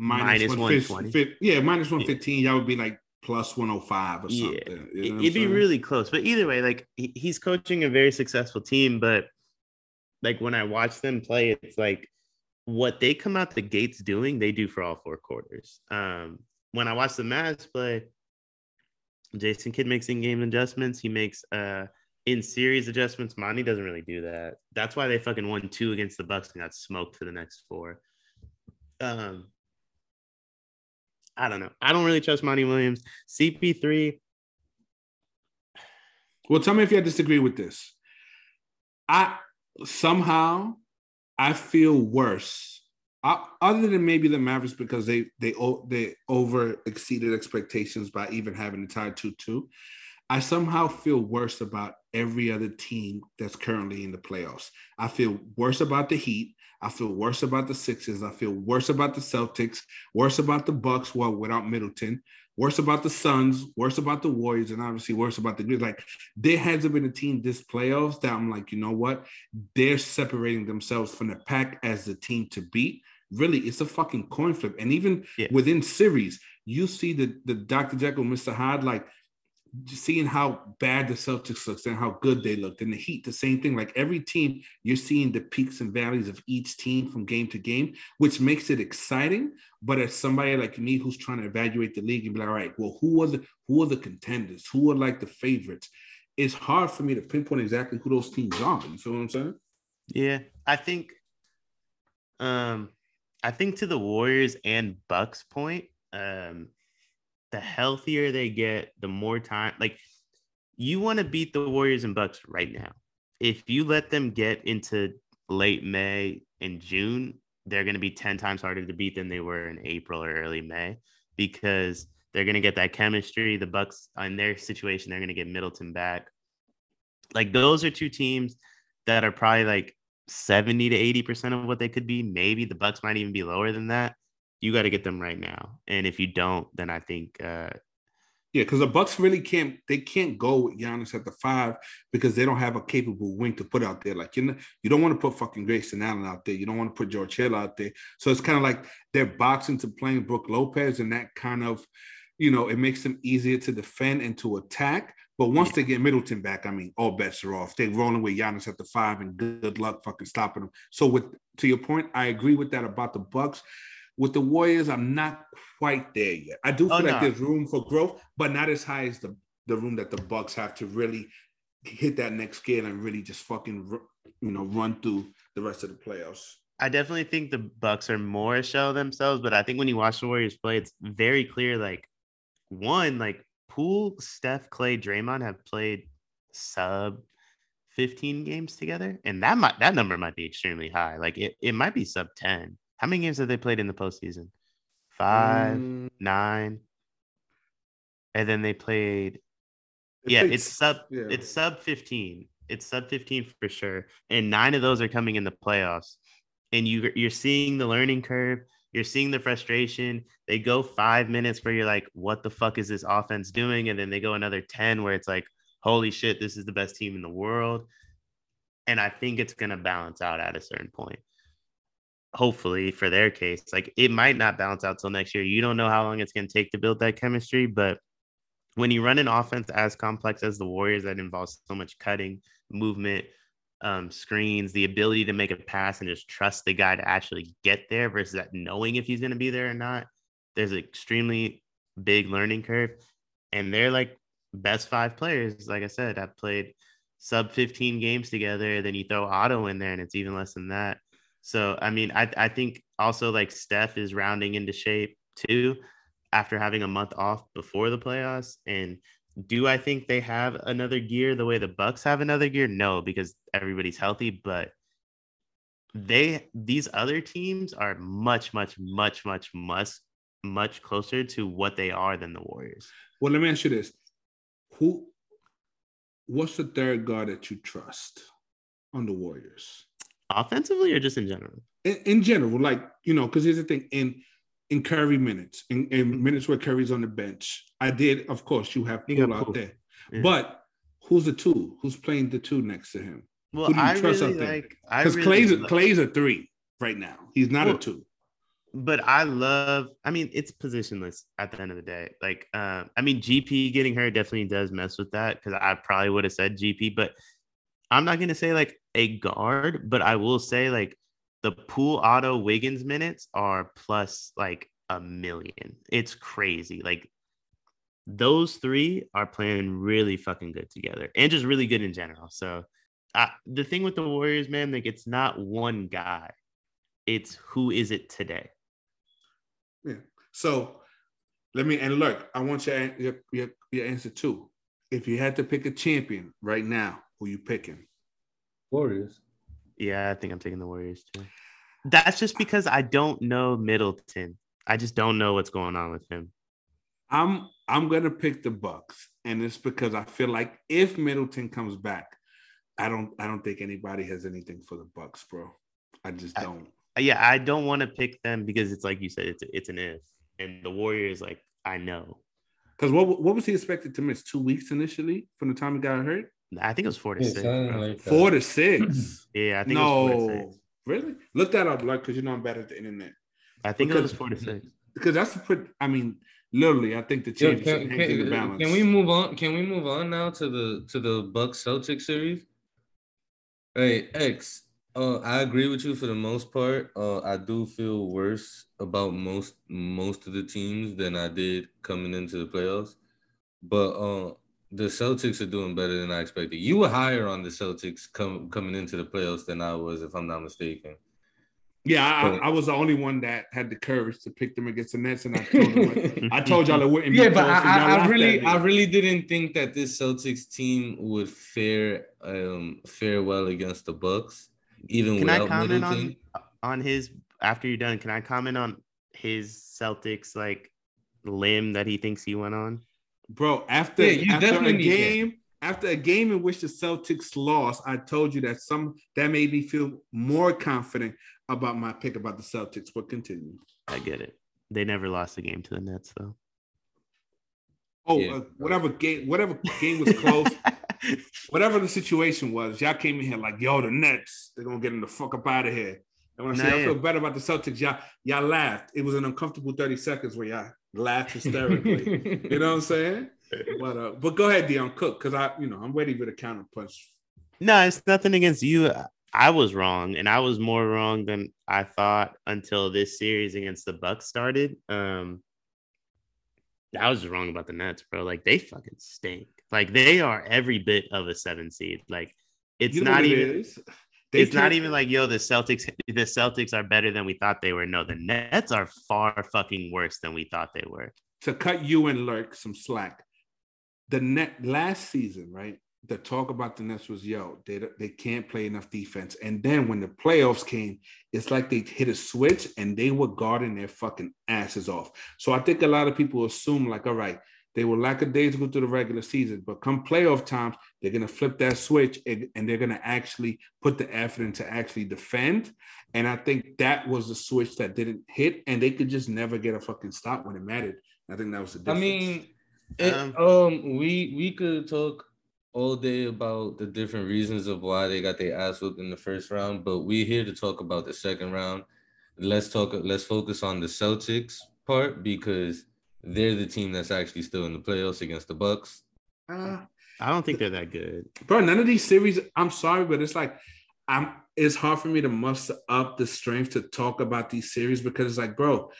Minus minus, 120. 150. Yeah, minus 115. Y'all would be like plus 105 or Yeah. something. You know It- what I'm It'd be really close. But either way, like he's coaching a very successful team, but like when I watch them play, it's like what they come out the gates doing, they do for all four quarters. Um, when I watch the Mavs play, Jason Kidd makes in-game adjustments. He makes uh in series adjustments. Monty doesn't really do that. That's why they fucking won two against the Bucks and got smoked for the next four. Um, I don't know. I don't really trust Monty Williams. CP3, Well, tell me if you disagree with this. I somehow I feel worse. Uh, other than maybe the Mavericks because they they they over exceeded expectations by even having the tie two two. I somehow feel worse about every other team that's currently in the playoffs. I feel worse about the Heat. I feel worse about the Sixers. I feel worse about the Celtics. Worse about the Bucks. Well, without Middleton. Worse about the Suns. Worse about the Warriors, and obviously worse about the Grizzlies. Like there hasn't been a team this playoffs that I'm like, you know what? They're separating themselves from the pack as the team to beat. Really, it's a fucking coin flip. And even yeah. within series, you see the the Dr. Jekyll, Mr. Hyde, like seeing how bad the Celtics looked and how good they looked, and the Heat, the same thing. Like every team, you're seeing the peaks and valleys of each team from game to game, which makes it exciting. But as somebody like me who's trying to evaluate the league and be like, all right, well, who are the who are the contenders? Who are like the favorites? It's hard for me to pinpoint exactly who those teams are. You feel what I'm saying? Yeah, I think, um, I think to the Warriors and Bucks point, um, the healthier they get, the more time. Like you want to beat the Warriors and Bucks right now. If you let them get into late May and June, they're going to be 10 times harder to beat than they were in April or early May because they're going to get that chemistry. The Bucks in their situation, they're going to get Middleton back. Like those are two teams that are probably like 70 to 80% of what they could be. Maybe the Bucks might even be lower than that you got to get them right now. And if you don't, then I think uh yeah, because the Bucks really can't they can't go with Giannis at the five because they don't have a capable wing to put out there. Like you know, you don't want to put fucking Grayson Allen out there. You don't want to put George Hill out there. So it's kind of like they're boxing to playing Brook Lopez, and that kind of, you know, it makes them easier to defend and to attack. But once yeah. they get Middleton back, I mean, all bets are off. They're rolling with Giannis at the five, and good luck fucking stopping them. So with to your point, I agree with that about the Bucks. With the Warriors, I'm not quite there yet. I do oh, feel oh, like no. there's room for growth, but not as high as the the room that the Bucks have to really hit that next scale and really just fucking you know run through the rest of the playoffs. I definitely think the Bucks are more a shell themselves, but I think when you watch the Warriors play, it's very clear. Like one, like Poole, Steph, Klay, Draymond have played sub 15 games together, and that might that number might be extremely high. Like it, it might be sub 10. How many games have they played in the postseason? Five, mm. nine, and then they played. It yeah, it's sub. Yeah. It's sub fifteen. It's sub fifteen for sure, and nine of those are coming in the playoffs. And you you're seeing the learning curve. You're seeing the frustration. They go five minutes where you're like, "What the fuck is this offense doing?" And then they go another ten where it's like, "Holy shit, this is the best team in the world." And I think it's gonna balance out at a certain point hopefully for their case like it might not balance out till next year. You don't know how long it's going to take to build that chemistry but when you run an offense as complex as the warriors that involves so much cutting movement um, screens the ability to make a pass and just trust the guy to actually get there versus that knowing if he's going to be there or not there's an extremely big learning curve. And they're like best five players like i said i've played sub 15 games together then you throw otto in there and it's even less than that so I mean, I I think also like Steph is rounding into shape too after having a month off before the playoffs. And do I think they have another gear the way the Bucks have another gear? No, because everybody's healthy, but they these other teams are much, much, much, much, much, much closer to what they are than the Warriors. Well, let me ask you this. Who what's the third guard that you trust on the Warriors? Offensively or just in general? In, in general, like you know, because here's the thing in in Curry minutes, in, in, minutes where Curry's on the bench, I did, of course, you have Poole out there, yeah. but who's the two? Who's playing the two next to him? Well, Who do you I trust really out like because really Klay's like, Klay's a three right now. He's not well, a two. But I love. I mean, it's positionless at the end of the day. Like, uh, I mean, GP getting hurt definitely does mess with that because I probably would have said GP, but I'm not gonna say like a guard, but I will say like the Poole Otto Wiggins minutes are plus like a million. It's crazy. Like those three are playing really fucking good together and just really good in general. So uh, the thing with the Warriors, man, like it's not one guy. It's who is it today? Yeah. So let me and look, I want your your, your, your answer too. If you had to pick a champion right now, who you picking? Warriors. Yeah, I think I'm taking the Warriors too. That's just because I don't know Middleton. I just don't know what's going on with him. I'm I'm gonna pick the Bucks, and it's because I feel like if Middleton comes back, I don't I don't think anybody has anything for the Bucks, bro. I just don't. I, yeah, I don't want to pick them because it's like you said, it's it's an if, and the Warriors like I know. Because what what was he expected to miss? Two weeks initially from the time he got hurt. I think it was four to Yeah, six. like. Four to six. yeah, I think it was four to no, six. really? Look that up, like, because you know I'm bad at the internet. I think it Because- was four to six. Because that's the put. I mean, literally, I think the Yo, championship can, hangs in the balance. can we move on? Can we move on now to the to the Bucks Celtics series? Hey, X. Uh, I agree with you for the most part. Uh, I do feel worse about most most of the teams than I did coming into the playoffs. But uh, the Celtics are doing better than I expected. You were higher on the Celtics com- coming into the playoffs than I was, if I'm not mistaken. Yeah, I, But- I was the only one that had the courage to pick them against the Nets, and I told them, I told y'all it wouldn't be Yeah, but close, and y'all I, I, I really. I really didn't think that this Celtics team would fare um fare well against the Bucks, even Can I comment Middleton. on on his after you're done? Can I comment on his Celtics like limb that he thinks he went on? Bro. After Yeah, after a game, after a game in which the Celtics lost, I told you that some that made me feel more confident about my pick about the Celtics. But continue. I get it. They never lost a game to the Nets though. Oh, Yeah. uh, whatever game, whatever game was close, whatever the situation was, y'all came in here like, yo, the Nets, they're gonna get them the fuck up out of here. And when I Nah, say I feel better about the Celtics, y'all, y'all laughed. It was an uncomfortable 30 seconds where y'all laughed hysterically. you know what I'm saying? But uh, but go ahead, Dion Cook, because I, you know, I'm ready for the counter punch. No, it's nothing against you. I was wrong, and I was more wrong than I thought until this series against the Bucks started. Um, I was wrong about the Nets, bro. Like they fucking stink. Like they are every bit of a seven seed. Like it's You know not what it even. is? They it's not even like yo, the Celtics. The Celtics are better than we thought they were. No, the Nets are far fucking worse than we thought they were. to cut you and Lurk some slack. The net last season, right? The talk about the Nets was, yo, they they can't play enough defense. And then when the playoffs came, it's like they hit a switch and they were guarding their fucking asses off. So I think a lot of people assume, like, all right, they were lackadaisical through the regular season, but come playoff times, they're gonna flip that switch and, and they're gonna actually put the effort into actually defend. And I think that was the switch that didn't hit, and they could just never get a fucking stop when it mattered. I think that was the I mean, it, Um, um, we we could talk all day about the different reasons of why they got their ass whooped in the first round, but we're here to talk about the second round. Let's talk. Let's focus on the Celtics part because they're the team that's actually still in the playoffs against the Bucks. Uh, I don't think they're that good. bro, none of these series. I'm sorry, but it's like I'm. It's hard for me to muster up the strength to talk about these series because it's like, bro,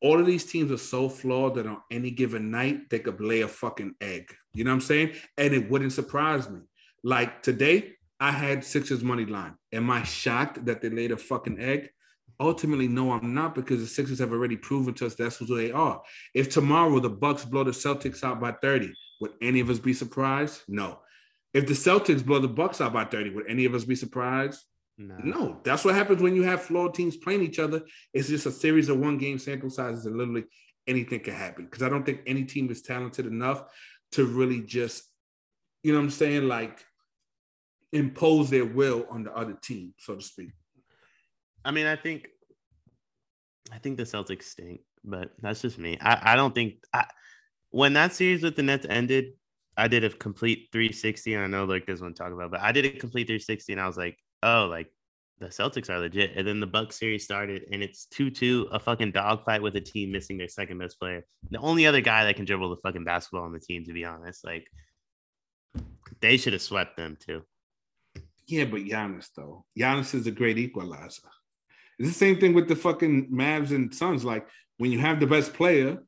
all of these teams are so flawed that on any given night they could lay a fucking egg. You know what I'm saying? And it wouldn't surprise me. Like today, I had Sixers money line. Am I shocked that they laid a fucking egg? Ultimately, no, I'm not because the Sixers have already proven to us that's who they are. If tomorrow the Bucks blow the Celtics out by 30, would any of us be surprised? No. If the Celtics blow the Bucks out by 30, would any of us be surprised? No. No. That's what happens when you have flawed teams playing each other. It's just a series of one game sample sizes and literally anything can happen. Because I don't think any team is talented enough to really just, you know what I'm saying, like impose their will on the other team, so to speak. I mean, I think, I think the Celtics stink, but that's just me. I, I don't think I, when that series with the Nets ended, I did a complete 360. And I know like this one talk about, but I did a complete 360, and I was like, oh, like the Celtics are legit. And then the Bucks series started, and it's two two, a fucking dogfight with a team missing their second best player, the only other guy that can dribble the fucking basketball on the team. To be honest, like they should have swept them too. Yeah, but Giannis, though. Giannis is a great equalizer. It's the same thing with the fucking Mavs and Suns. Like when you have the best player,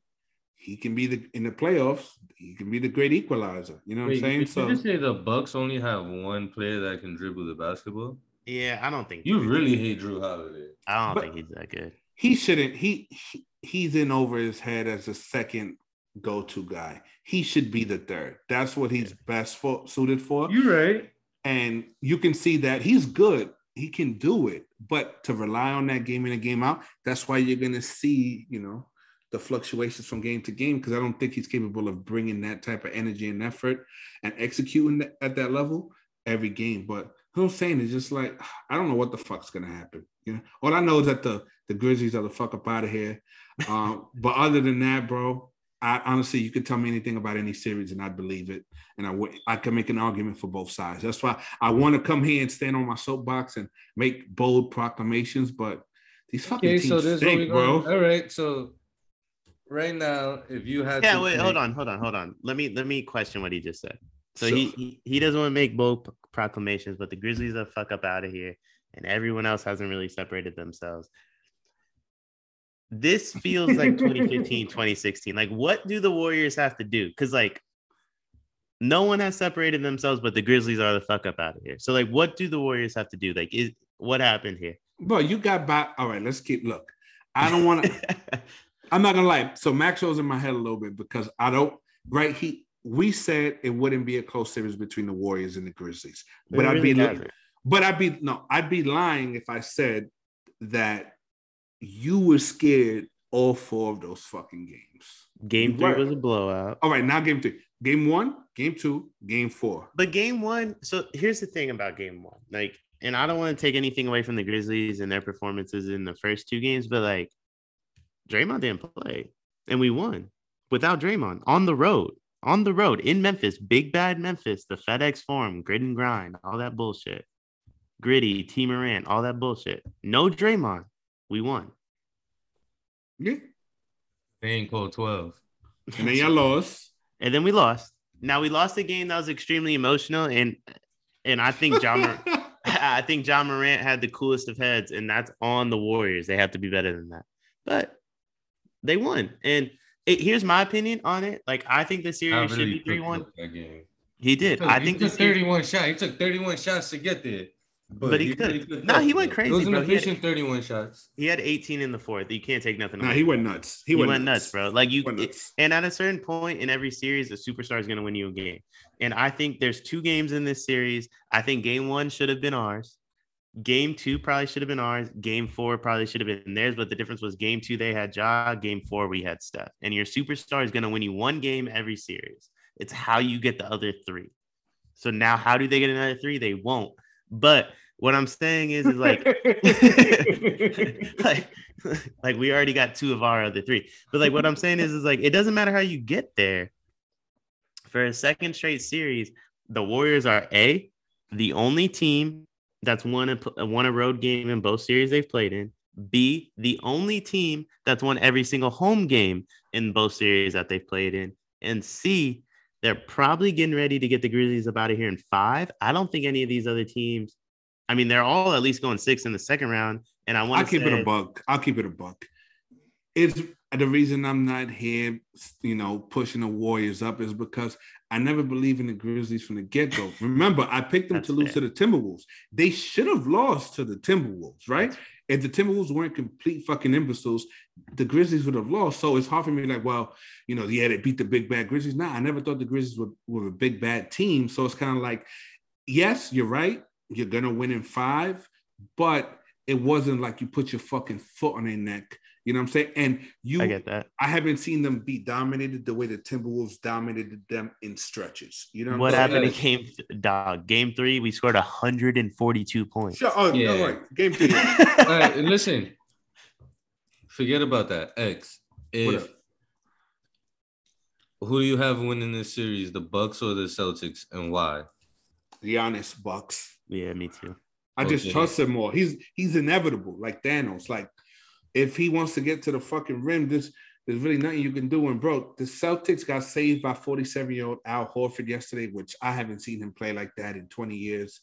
he can be the in the playoffs, he can be the great equalizer. You know what Wait, I'm saying? did So you just say the Bucks only have one player that can dribble the basketball? Yeah, I don't think You really hate Jrue Holiday. I don't But- think he's that good. he shouldn't he, he he's in over his head as a second go-to guy. He should be the third. That's what he's best for suited for. You're right. And you can see that he's good. He can do it. But to rely on that game in and game out, that's why you're gonna see, you know, the fluctuations from game to game because I don't think he's capable of bringing that type of energy and effort and executing at that level every game. But what I'm saying is just like I don't know what the fuck's gonna happen. You know, all I know is that the the Grizzlies are the fuck up out of here. Um, but other than that, bro, I honestly you could tell me anything about any series and I'd believe it, and I would I can make an argument for both sides. That's why I want to come here and stand on my soapbox and make bold proclamations, but. These fucking okay, teams so this stink, bro. All right, so right now, if you had yeah, wait, hold on, hold on, hold on. Let me let me question what he just said. So, so he, he, he doesn't want to make bold proclamations, but the Grizzlies are fuck up out of here, and everyone else hasn't really separated themselves. This feels like 2015, 2016. Like, what do the Warriors have to do? Because like no one has separated themselves, but the Grizzlies are the fuck up out of here. So, like, what do the Warriors have to do? Like, is what happened here? Bro, you got back. All right, let's keep look. I don't want to. I'm not gonna lie. So Maxwell's in my head a little bit because I don't. Right, he we said it wouldn't be a close series between the Warriors and the Grizzlies, but I'd be, but I'd be no, I'd be lying if I said that you were scared all four of those fucking games. Game three right. was a blowout. All right, now game three. Game one, game two, game four. But game one, so here's the thing about game one. Like, and I don't want to take anything away from the Grizzlies and their performances in the first two games, but like Draymond didn't play, and we won without Draymond on the road. On the road in Memphis, big bad Memphis, the FedEx Forum, grit and grind, all that bullshit. Gritty, T Morant, all that bullshit. No Draymond, we won. Yeah. They ain't called 12. And then y'all lost. And then we lost. Now we lost a game that was extremely emotional, and and I think John I think Ja Morant had the coolest of heads, and that's on the Warriors. They have to be better than that. But they won. And it, here's my opinion on it. Like I think the series really should be three one. He did. He I think the 31 shot. He took 31 shots to get there. But, but he, he could. No, he went crazy. It was an efficient had, 31 shots. He had 18 in the fourth. You can't take nothing. No, nah, he went nuts. He, he went, went nuts. nuts. bro. Like you, it, and at a certain point in every series, a superstar is going to win you a game. And I think there's two games in this series. I think game one should have been ours. Game two probably should have been ours. Game four probably should have been theirs. But the difference was game two, they had Ja. Game four, we had Steph. And your superstar is going to win you one game every series. It's how you get the other three. So now, how do they get another three? They won't. But what I'm saying is, is like, like, like we already got two of our other three. But like, what I'm saying is, is like, it doesn't matter how you get there. For a second straight series, the Warriors are a the only team that's won a won a road game in both series they've played in. B, the only team that's won every single home game in both series that they've played in. And C, they're probably getting ready to get the Grizzlies up out of here in five. I don't think any of these other teams. I mean, they're all at least going six in the second round. And I want to keep say, it a buck. I'll keep it a buck. It's the reason I'm not here, you know, pushing the Warriors up is because I never believe in the Grizzlies from the get go. Remember, I picked them to lose fair. to the Timberwolves. They should have lost to the Timberwolves, right? If the Timberwolves weren't complete fucking imbeciles, the Grizzlies would have lost. So it's hard for me, like, well, you know, yeah, they beat the big bad Grizzlies. Nah, I never thought the Grizzlies were, were a big bad team. So it's kind of like, yes, you're right. You're gonna win in five, but it wasn't like you put your fucking foot on their neck you know what I'm saying? And you, I get that. I haven't seen them be dominated the way the Timberwolves dominated them in stretches. You know what, what happened in game dog? Game three, we scored 142 points. Sure. Oh, yeah. no, right. Game three. All right, listen. Forget about that. X. If who do you have winning this series, the Bucks or the Celtics, and why? Giannis Bucks. Yeah, me too. I okay. just trust him more. He's he's inevitable, like Thanos. Like if he wants to get to the fucking rim, this there's really nothing you can do. And bro, the Celtics got saved by 47 year old Al Horford yesterday, which I haven't seen him play like that in 20 years.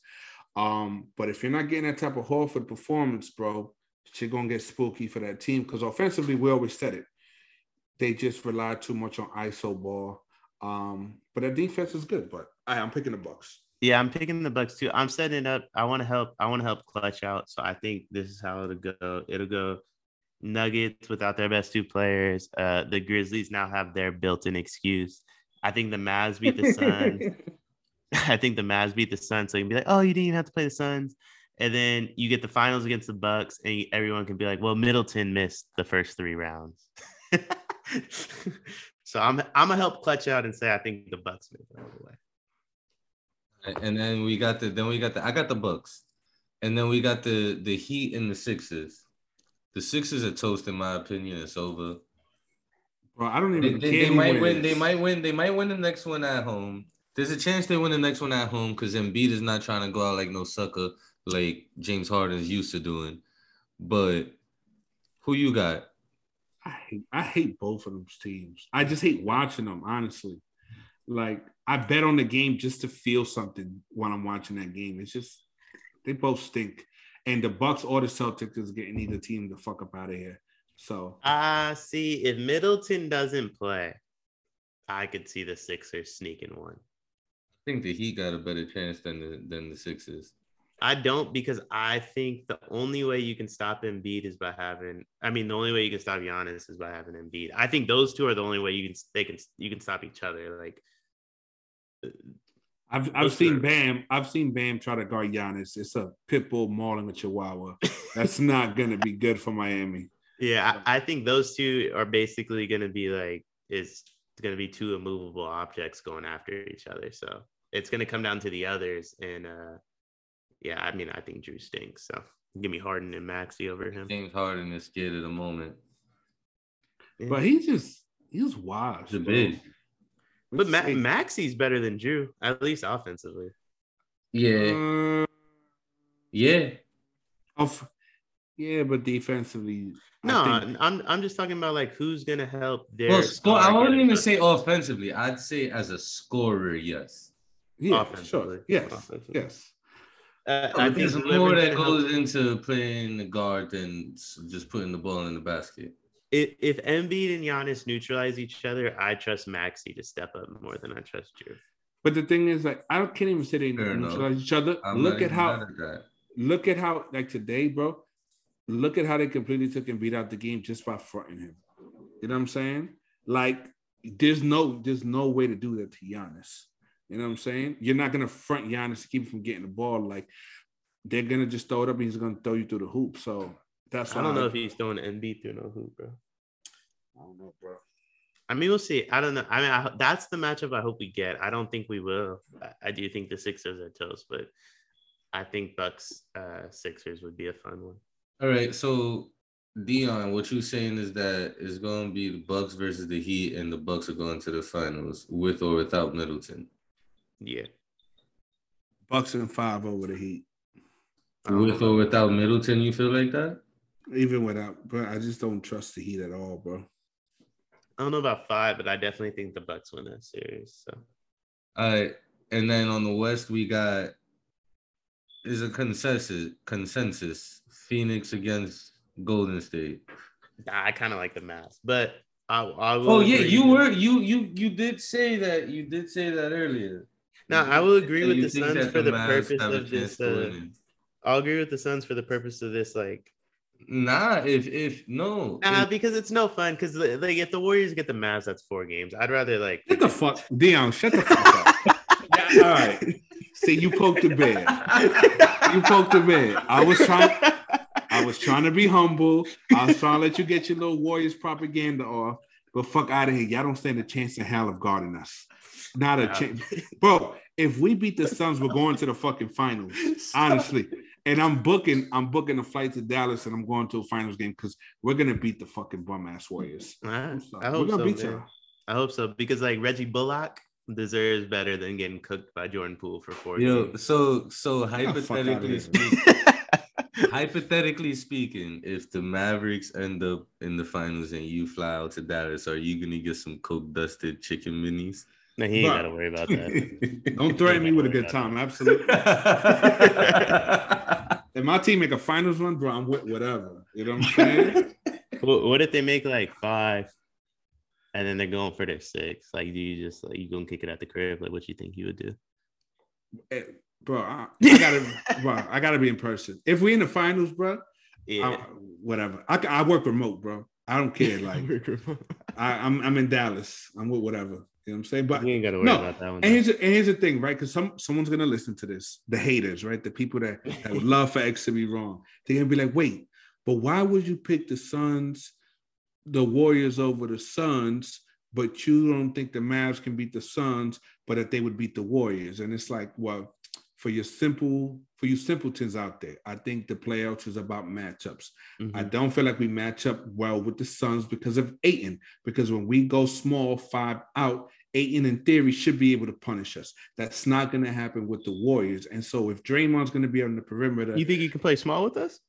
Um, but if you're not getting that type of Horford performance, bro, you're gonna get spooky for that team because offensively, we always said it. They just rely too much on ISO ball. Um, but their defense is good. But I, I'm picking the Bucks. Yeah, I'm picking the Bucks too. I'm setting up. I want to help. I want to help clutch out. So I think this is how it'll go. It'll go Nuggets without their best two players. Uh, the Grizzlies now have their built-in excuse. I think the Mavs beat the Suns. I think the Mavs beat the Suns, so you can be like, "Oh, you didn't even have to play the Suns." and then you get the finals against the Bucks, and everyone can be like, "Well, Middleton missed the first three rounds." so I'm I'm gonna help clutch out and say I think the Bucks make it all the way. And then we got the then we got the I got the Bucks, and then we got the the Heat and the Sixers. The Sixers are toast in my opinion. It's over. Bro, I don't They, even they, care. they who might win. They might win. They might win the next one at home. There's a chance they win the next one at home because Embiid is not trying to go out like no sucker like James Harden's used to doing. But who you got? I hate, I hate both of those teams. I just hate watching them, honestly. Like I bet on the game just to feel something when I'm watching that game. It's just they both stink. And the Bucks or the Celtics is getting either team the fuck up out of here. So Ah, see, if Middleton doesn't play, I could see the Sixers sneaking one. I think the Heat got a better chance than the than the Sixers. I don't because I think the only way you can stop Embiid is by having. I mean, the only way you can stop Giannis is by having Embiid. I think those two are the only way you can they can you can stop each other. Like, I've I've Those seen are- Bam. I've seen Bam try to guard Giannis. It's a pit bull mauling a chihuahua. That's not gonna be good for Miami. yeah, I, I think those two are basically going to be like it's going to be two immovable objects going after each other. So it's going to come down to the others. And uh yeah, I mean, I think Jrue stinks. So give me Harden and Maxi over him. James Harden is scared at the moment. But he's just he's washed. He's a bro. big. But Ma- Maxi's better than Jrue, at least offensively. Yeah, Uh, yeah. Off- yeah, but defensively, No, I think, I'm I'm just talking about like who's gonna help their. Well, score, I wouldn't even say offensively. I'd say as a scorer, yes. yeah, offensively. sure, yes, Offensively. yes. Uh, I I think think there's more that gonna help- goes into playing the guard than just putting the ball in the basket. If if Embiid and Giannis neutralize each other, I trust Maxi to step up more than I trust Jrue. But the thing is, like, I don't can't even say they Fair enough. neutralize each other. I'm look at how, at look at how, like today, bro. Look at how they completely took and beat out the game just by fronting him. You know what I'm saying? Like, there's no, there's no way to do that to Giannis. You know what I'm saying? You're not gonna front Giannis to keep him from getting the ball. Like, they're gonna just throw it up and he's gonna throw you through the hoop. So that's I don't why know if he's throwing Embiid through no hoop, bro. I don't know, bro. I mean, we'll see. I don't know. I mean, I, that's the matchup I hope we get. I don't think we will. I, I do think the Sixers are toast, but I think Bucks uh, Sixers would be a fun one. All right, so Dion, what you saying is that it's going to be the Bucks versus the Heat, and the Bucks are going to the finals with or without Middleton. Yeah. Bucks and five over the Heat, I don't With or without Middleton, you feel like that? Even without. But I just don't trust the Heat at all, bro. I don't know about five, but I definitely think the Bucks win that series. So All right, and then on the West we got is a consensus consensus Phoenix against Golden State. I kind of like the Mavs, but I, I will. Oh yeah, you with- were you you you did say that you did say that earlier. No, I will agree with the think Suns for the Mavs purpose of this. Uh. I'll agree with the Suns for the purpose of this. Like, Nah, if if no, nah, if- because it's no fun. Because like, if the Warriors get the Mavs, that's four games. I'd rather like. Shut the fuck, Dion. Shut the fuck up. Yeah, all right. See, you poked the bear. You poked the bear. I was trying. I was trying to be humble. I was trying to let you get your little Warriors propaganda off. But fuck out of here. Y'all don't stand a chance in hell of guarding us. Not a Nah. chance. Bro, if we beat the Suns, we're going to the fucking finals. Honestly. And I'm booking, I'm booking a flight to Dallas and I'm going to a finals game because we're gonna beat the fucking bum ass Warriors. Sorry. I We're hope so. beat man. I hope so because like Reggie Bullock deserves better than getting cooked by Jordan Poole for four yo, games. so so the fuck outta hypothetically speaking, hypothetically speaking, if the Mavericks end up in the finals and you fly out to Dallas, are you gonna get some coke dusted chicken minis? No, he ain't got to worry about that. Don't threaten me with a good time. Absolutely. If my team make a finals run, bro, I'm with whatever. You know what I'm saying? what, what if they make like five, and then they're going for their six? Like, do you just like you gonna kick it at the crib? Like, what you think you would do? Eh, bro, I, I gotta, bro, I gotta be in person. If we in the finals, bro, Yeah, I, whatever. I, I work remote, bro. I don't care. Like I, I'm I'm in Dallas. I'm with whatever. You know what I'm saying? But we ain't gotta worry no, about that one. and here's, the, and here's the thing, right? Because some someone's gonna listen to this, the haters, right? The people that, that would love for X to be wrong. They're gonna be like, wait, but why would you pick the Suns, the Warriors over the Suns, but you don't think the Mavs can beat the Suns, but that they would beat the Warriors? And it's like, well, for your simple, for you simpletons out there, I think the playoffs is about matchups. Mhm. I don't feel like we match up well with the Suns because of Ayton. Because when we go small, five out, Ayton in theory should be able to punish us. That's not going to happen with the Warriors. And so if Draymond's going to be on the perimeter, you think you can play small with us?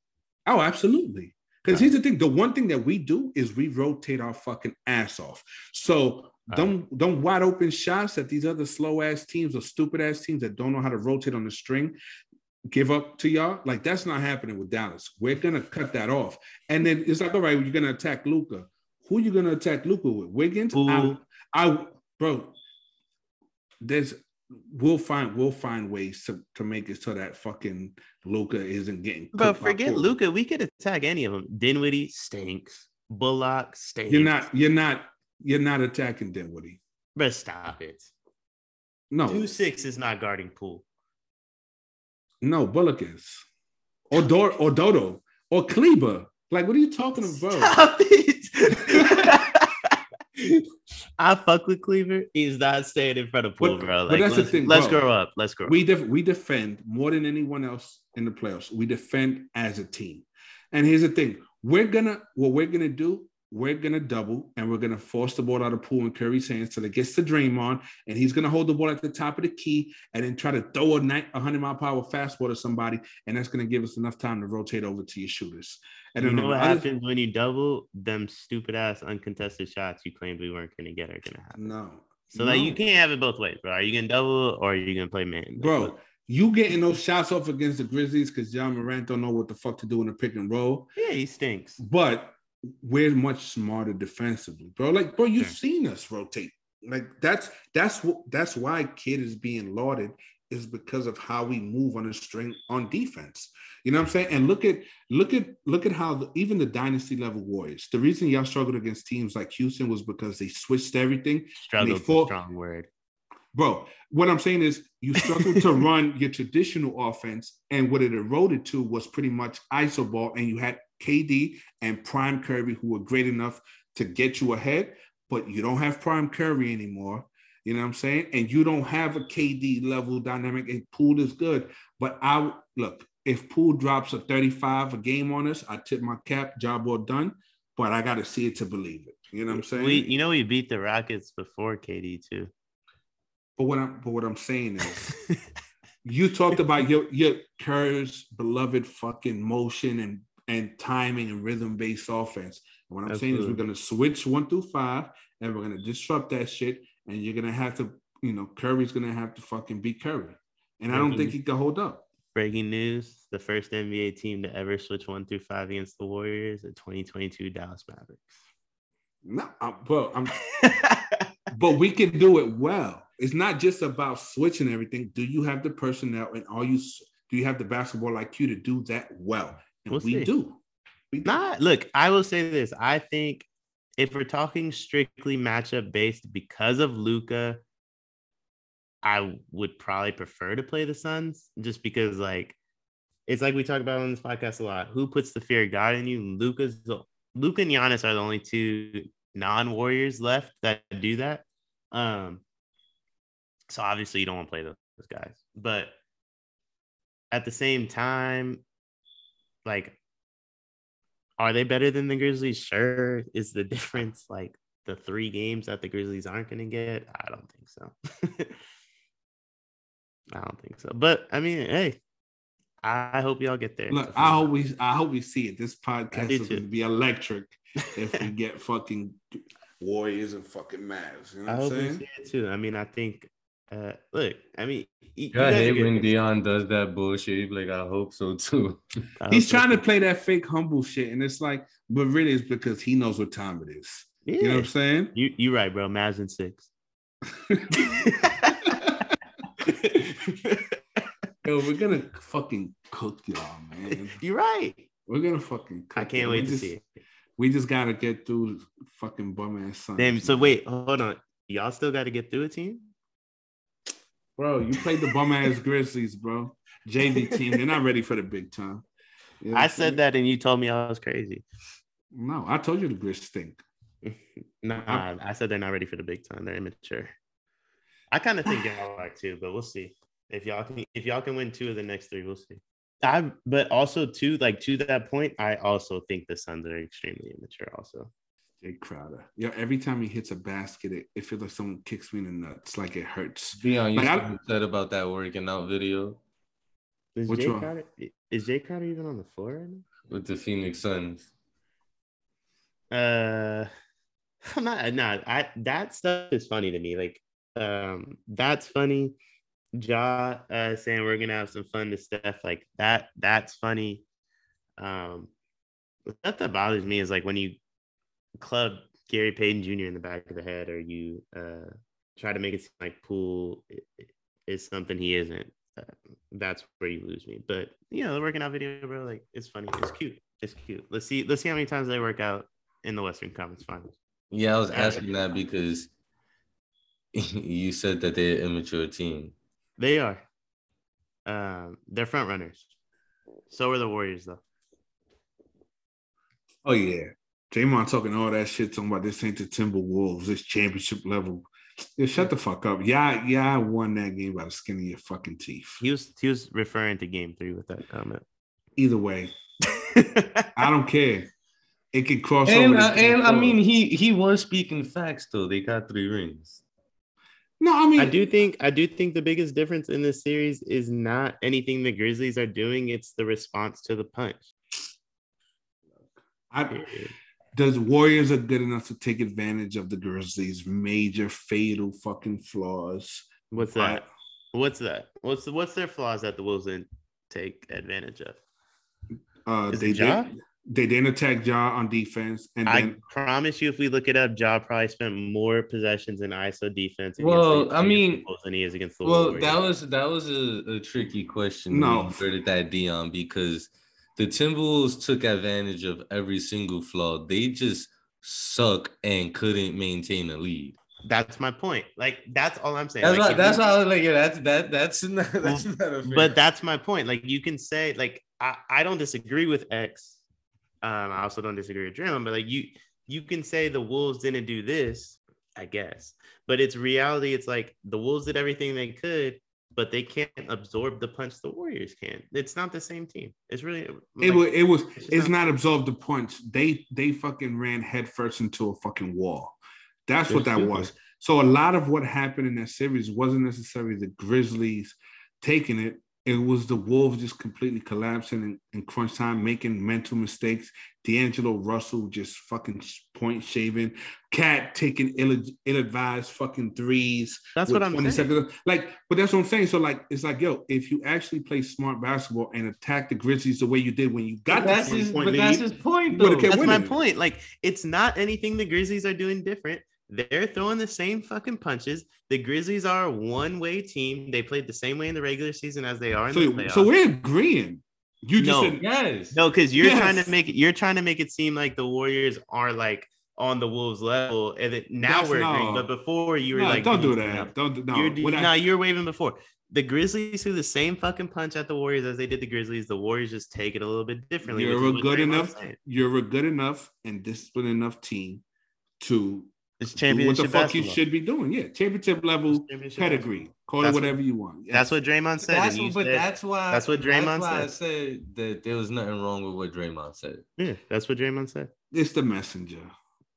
oh, absolutely. Because here's the thing: the one thing that we do is we rotate our fucking ass off. So them, them wide open shots that these other slow ass teams or stupid ass teams that don't know how to rotate on the string give up to y'all. Like that's not happening with Dallas. We're gonna cut that off. And then it's like, all right, you're gonna attack Luka. Who you gonna attack Luka with? Wiggins? I, Poole. I, bro. There's we'll find we'll find ways to, to make it so that fucking Luka isn't getting. But forget Luka. We could attack any of them. Dinwiddie stinks. Bullock stinks. You're not. You're not. You're not attacking Dinwiddie. But stop it. No, Two six is not guarding Poole. no. Bullock is, or Dor, or Dodo, or Kleber. Like, what are you talking about? Stop it. I fuck with Kleber. He's not staying in front of Poole, But- bro. but that's the let's, thing, let's bro. grow up. Let's grow. We up. def- we defend more than anyone else in the playoffs. We defend as a team. And here's the thing: we're gonna what we're gonna do. We're gonna double and we're gonna force the ball out of Poole and Curry's hands till it gets to Draymond, and he's gonna hold the ball at the top of the key and then try to throw a night, 100 mile per hour fastball to somebody, and that's gonna give us enough time to rotate over to your shooters. And you then know what happens when you double? Them stupid ass uncontested shots you claimed we weren't gonna get are gonna happen. No. So like you can't have it both ways, bro. Are you gonna double or are you gonna play man? Like, bro. You getting those shots off against the Grizzlies because Ja Morant don't know what the fuck to do in a pick and roll. yeah, he stinks. But we're much smarter defensively, bro. Like, bro, you've Sure. seen us rotate. Like that's that's what that's why Kidd is being lauded is because of how we move on the string on defense. You know what I'm saying? And look at look at look at how the, even the dynasty level Warriors. The reason y'all struggled against teams like Houston was because they switched everything Struggled, fought- strong word. Bro, what I'm saying is you struggled to run your traditional offense, and what it eroded to was pretty much iso ball, and you had KD and Prime Curry who were great enough to get you ahead, but you don't have Prime Curry anymore. You know what I'm saying? And you don't have a KD level dynamic, and Poole is good. But I look, if Poole drops a 35 a game on us, I tip my cap, job well done. But I gotta see it to believe it. You know what I'm saying? We, you know, we beat the Rockets before KD too. but what I'm but what I'm saying is you talked about your your Kerr's beloved fucking motion and and timing and rhythm based offense. And what I'm saying is we're gonna switch one through five and we're gonna disrupt that shit. And you're gonna have to, you know, Curry's gonna have to fucking beat Curry. And I don't think he can hold up. Breaking news: the first NBA team to ever switch one through five against the Warriors, the 2022 Dallas Mavericks. No, I'm, well, I'm but we can do it well. It's not just about switching everything. Do you have the personnel and are you do you have the basketball IQ to do that well? We'll we see. do. We do. Not look, I will say this. I think if we're talking strictly matchup based because of Luka, I would probably prefer to play the Suns just because like it's like we talk about on this podcast a lot. Who puts the fear of God in you? Luka's the Luka and Giannis are the only two non-warriors left that do that. Um so obviously you don't want to play those those guys. But at the same time, like are they better than the Grizzlies? Sure. Is the difference like the three games that the Grizzlies aren't going to get? I don't think so. I don't think so. But I mean, hey, I hope y'all get there. Look, I hope we I hope we see it. This podcast is going to be electric if we get fucking Warriors and fucking Mavs. You know I what hope I'm we saying? see it too. I mean, I think. Uh, look, I mean, y- you I guys are hate good. when Dion does that bullshit. He's like, I hope so too. I He's hope so trying to play that fake humble shit, and it's like, but really, it's because he knows what time it is. Yeah, You know what I'm saying? you you right, bro. Mavs and six. Yo, we're gonna fucking cook y'all, man. You're right. We're gonna fucking. Cook I can't y'all. wait We to just- see it. We just gotta get through fucking bum ass Damn. So wait, hold on. Y'all still got to get through a team. Bro, you played the bum ass Grizzlies, bro. JV team, they're not ready for the big time. You know I said that, and you told me I was crazy. No, I told you the Grizz stink. Nah, I said they're not ready for the big time. They're immature. I kind of think y'all are too, but we'll see. If y'all can, if y'all can win two of the next three, we'll see. I, but also too, like to that point, I also think the Suns are extremely immature. Also, Jay Crowder. Yeah, every time he hits a basket, it, it feels like someone kicks me in the nuts, like it hurts. Dion, you Like, I- still upset about that working out video is Which Jay one? Crowder is Jay Crowder even on the floor right now? with the Phoenix Suns. Uh, I'm not. Nah, I that stuff is funny to me. Like, um, that's funny. Ja uh, saying we're gonna have some fun to Steph, like that. That's funny. Um, the stuff that bothers me is like when you club Gary Payton Jr. in the back of the head, or you uh try to make it seem like Poole i- is something he isn't. Uh, that's where you lose me. But you know, the working out video, bro, like it's funny. It's cute. It's cute. Let's see. Let's see how many times they work out in the Western Conference Finals. Yeah, I was asking that because you said that they're an immature team. They are. Um, they're front runners. So are the Warriors, though. Oh yeah, Draymond talking all that shit, talking about this ain't the Timberwolves, this championship level. Yeah, shut the fuck up. Yeah, yeah, I won that game by the skin of your fucking teeth. He was he was referring to Game Three with that comment. Either way, I don't care. It could cross And, over. I, to game and I mean, he he was speaking facts though. They got three rings. no, I mean, I do think I do think the biggest difference in this series is not anything the Grizzlies are doing; it's the response to the punch. I, the Warriors are good enough to take advantage of the Grizzlies' major fatal fucking flaws. What's that? What's that? What's the, what's their flaws that the Wolves didn't take advantage of? Uh, Is they Ja? did. They didn't attack Ja on defense, and I then promise you, if we look it up, Ja probably spent more possessions in ISO defense. Well, I mean- than he is against the Well, Warriors. that was that was a, a tricky question. No. when you inverted that Dion because the Timberwolves took advantage of every single flaw. They just suck and couldn't maintain a lead. That's my point. Like that's all I'm saying. That's Like, why. That's you- why I was like, yeah, that's that. That's not. That's not a fair- But that's my point. Like you can say, like I, I don't disagree with X. Um, I also don't disagree with Draymond, but like you you can say the Wolves didn't do this, I guess. But it's reality. It's like the Wolves did everything they could, but they can't absorb the punch the Warriors can. It's not the same team. It's really it like, was it was just it's not absorbed the punch. They they fucking ran headfirst into a fucking wall. That's what that stupid. was. So a lot of what happened in that series wasn't necessarily the Grizzlies taking it. It was the Wolves just completely collapsing in, in crunch time, making mental mistakes. D'Angelo Russell just fucking point shaving. KAT taking ill, ill-advised fucking threes. That's what I'm saying. seconds. Like, but that's what I'm saying. So, like, it's like, yo, if you actually play smart basketball and attack the Grizzlies the way you did when you got But that's the 20 his. point But lead, that's his point, though. it kept That's my point. Like, it's not anything the Grizzlies are doing different. They're throwing the same fucking punches. The Grizzlies are a one-way team. They played the same way in the regular season as they are in the so, playoffs. so we're agreeing. You just No. said, Yes. no, because you're Yes. trying to make it. You're trying to make it seem like the Warriors are like on the Wolves level, and that now That's we're no. agreeing. But before you were no, like, don't do "No, that. Don't do no. You're, I- no, you were waving before. The Grizzlies threw the same fucking punch at the Warriors as they did the Grizzlies. The Warriors just take it a little bit differently. you're a good enough. You're a good enough and disciplined enough team to It's championship. do what the fuck you should be doing. Yeah, championship level Championship pedigree. Call That's it what- whatever you want. That's what Draymond said. That's what, but said- that's why. that's what Draymond That's why I said. said that there was nothing wrong with what Draymond said. yeah, that's what Draymond said. it's the messenger.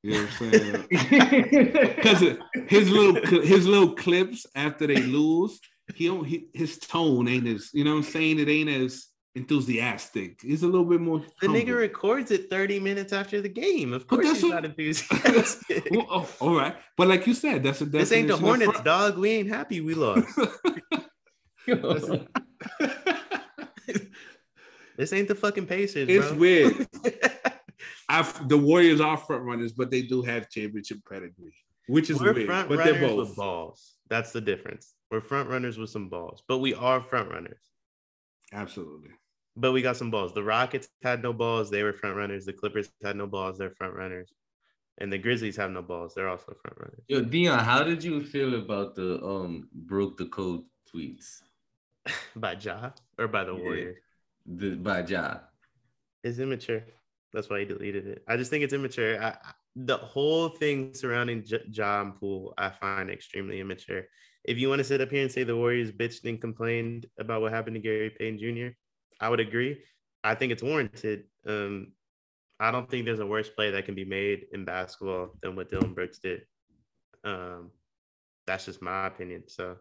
You know what I'm saying? Because his little his little clips after they lose, he don't he, his tone ain't as you know what I'm saying. It ain't as enthusiastic. He's a little bit more. The humble. nigga records it 30 minutes after the game. Of course, he's what- not enthusiastic. Well, oh, all right, but like you said, that's a this ain't the Hornets, front- dog. We ain't happy we lost. this ain't the fucking Pacers, It's bro. weird. I've, the Warriors are front runners, but they do have championship pedigree, which is We're weird. front But they're both. with balls. That's the difference. We're front runners with some balls, but we are front runners. Absolutely. But we got some balls. The Rockets had no balls; they were front runners. The Clippers had no balls; they're front runners. And the Grizzlies have no balls; they're also front runners. Yo, Dion, how did you feel about the um broke the code tweets by Ja or by the Yeah. Warriors? the, by Ja? It's immature. That's why he deleted it. I just think it's immature. I, the whole thing surrounding J- Ja and Poole, I find extremely immature. If you want to sit up here and say the Warriors bitched and complained about what happened to Gary Payton Jr., I would agree. I think it's warranted. Um, I don't think there's a worse play that can be made in basketball than what Dillon Brooks did. Um, that's just my opinion. So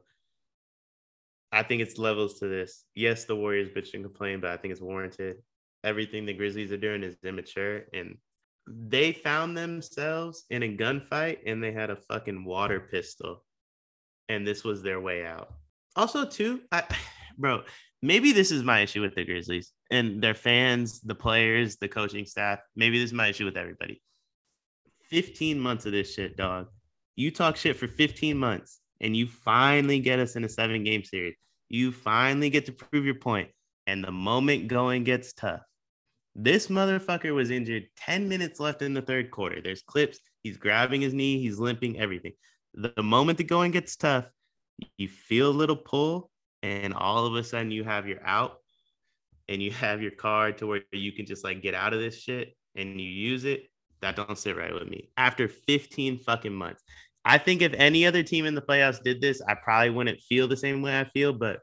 I think it's levels to this. Yes, the Warriors bitched and complain, but I think it's warranted. Everything the Grizzlies are doing is immature, and they found themselves in a gunfight and they had a fucking water pistol, and this was their way out. Also, too, I, bro, maybe this is my issue with the Grizzlies and their fans, the players, the coaching staff. Maybe this is my issue with everybody. 15 months of this shit, dog. You talk shit for 15 months and you finally get us in a seven game series. You finally get to prove your point. And the moment going gets tough, this motherfucker was injured 10 minutes left in the third quarter. There's clips. He's grabbing his knee, he's limping, everything. The, moment the going gets tough, you feel a little pull, and all of a sudden you have your out and you have your card to where you can just like get out of this shit and you use it. That don't sit right with me. After 15 fucking months. I think if any other team in the playoffs did this, I probably wouldn't feel the same way I feel. But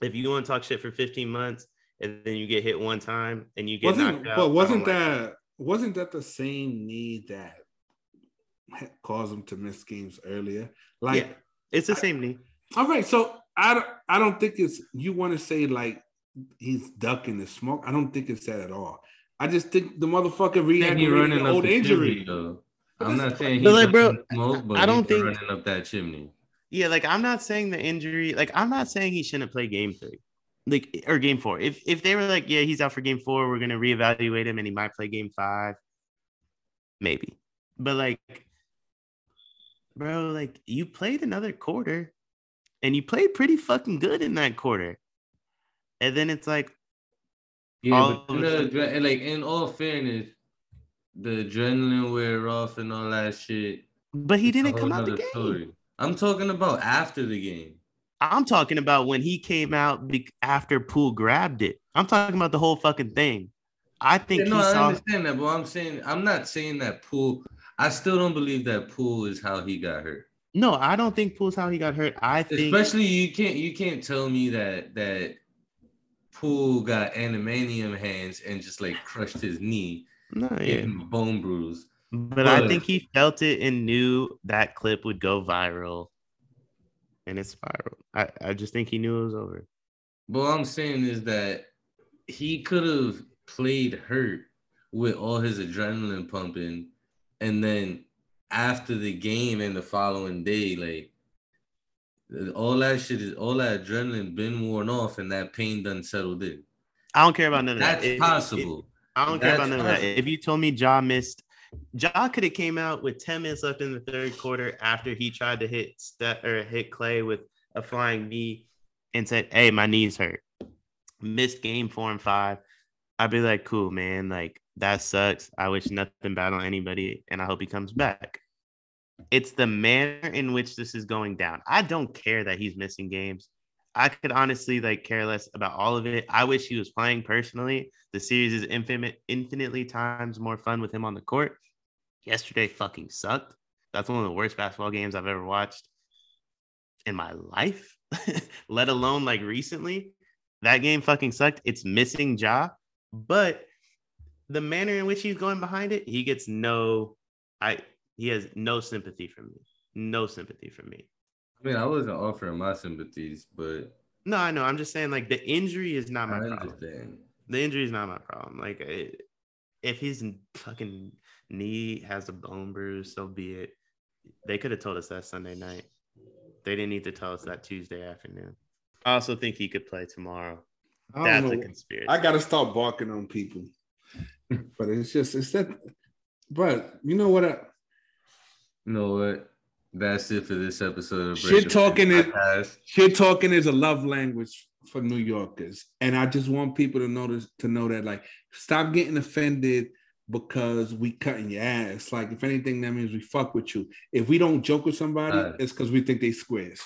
if you want to talk shit for 15 months and then you get hit one time and you get wasn't knocked out, but wasn't I don't like that wasn't that the same need that caused him to miss games earlier? Like, Yeah. it's the same knee. all right, so I don't I don't think it's you want to say like he's ducking the smoke. I don't think it's that at all. I just think the motherfucker He reacted running the up old injury. chimney, I'm not saying But, he's like, bro, like, smoke, but I don't he's think- running up that chimney. Yeah, like I'm not saying the injury, like I'm not saying he shouldn't play game three, like or game four. If if they were like, yeah, he's out for game four, we're gonna reevaluate him and he might play game five, maybe. But like, bro, like you played another quarter, and you played pretty fucking good in that quarter, and then it's like, Yeah, but the, like in all fairness, the adrenaline wear off and all that shit. but he didn't come out the game. story. I'm talking about after the game. I'm talking about when he came out be- after Poole grabbed it. I'm talking about the whole fucking thing. I think Yeah, no, I saw. understand that, but I'm saying I'm not saying that Poole. I still don't believe that Poole is how he got hurt. No, I don't think Poole's how he got hurt. I think Especially you can't you can't tell me that that Poole got adamantium hands and just like crushed his knee, no, yeah. him a bone bruise. But I think he felt it and knew that clip would go viral. And it spiraled. I, I just think he knew it was over. But what I'm saying is that he could have played hurt with all his adrenaline pumping, and then after the game and the following day, like all that shit is all that adrenaline been worn off, and that pain done settled in. I don't care about none of That's that. If- possible. I don't care about That's none of that. If you told me Ja missed, Ja could have came out with 10 minutes left in the third quarter after he tried to hit Steph or hit Klay with a flying knee and said, Hey, my knees hurt. Missed game four and five. I'd be like, cool, man. Like that sucks. I wish nothing bad on anybody, and I hope he comes back. It's the manner in which this is going down. I don't care that he's missing games. I could honestly like care less about all of it. I wish he was playing personally. The series is infinite, infinitely times more fun with him on the court. Yesterday fucking sucked. That's one of the worst basketball games I've ever watched in my life, let alone like recently. That game fucking sucked. It's missing Ja, but the manner in which he's going behind it, he gets no, I he has no sympathy for me. No sympathy for me. I mean, I wasn't offering my sympathies, but No, I know. I'm just saying, like, the injury is not I my problem. understand. The injury is not my problem. Like, it, if his fucking knee has a bone bruise, so be it. They could have told us that Sunday night. They didn't need to tell us that Tuesday afternoon. I also think he could play tomorrow. I don't That's a conspiracy. I gotta stop barking on people. but it's just it's that but you know what I, You know what? That's it for this episode of Shit talking Bank is- shit talking is a love language for New Yorkers, and I just want people to notice to know that like stop getting offended because we cutting your ass. Like if anything, that means we fuck with you. If we don't joke with somebody, Right. it's because we think they squares.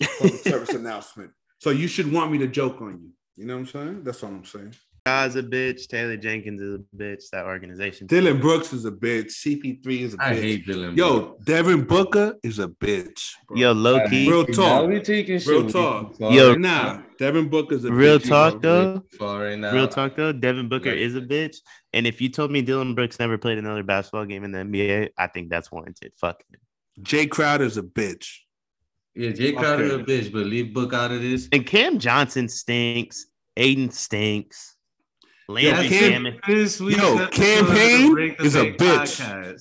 Public service announcement. So you should want me to joke on you. You know what I'm saying? That's all I'm saying. God's a bitch. Taylor Jenkins is a bitch. That organization. Dillon Brooks is a bitch. CP3 is a bitch. I hate Dylan. Yo, Devin Booker is a bitch. bro. Yo, low key. Real talk. Now we taking Real shit talk. Yo. right Nah, now. Devin Booker's a Real bitch. you talk though. Right now. Real talk though. Devin Booker Like- is a bitch. And if you told me Dillon Brooks never played another basketball game in the NBA, I think that's warranted. Fuck it. Jae Crowder's a bitch. Yeah, Jae Crowder a bitch, but leave Book out of this. And Cam Johnson stinks. Ayton stinks. Landry Cam- Shamet. This week's Yo, episode Cam of the Payne Break the is a bitch. podcast.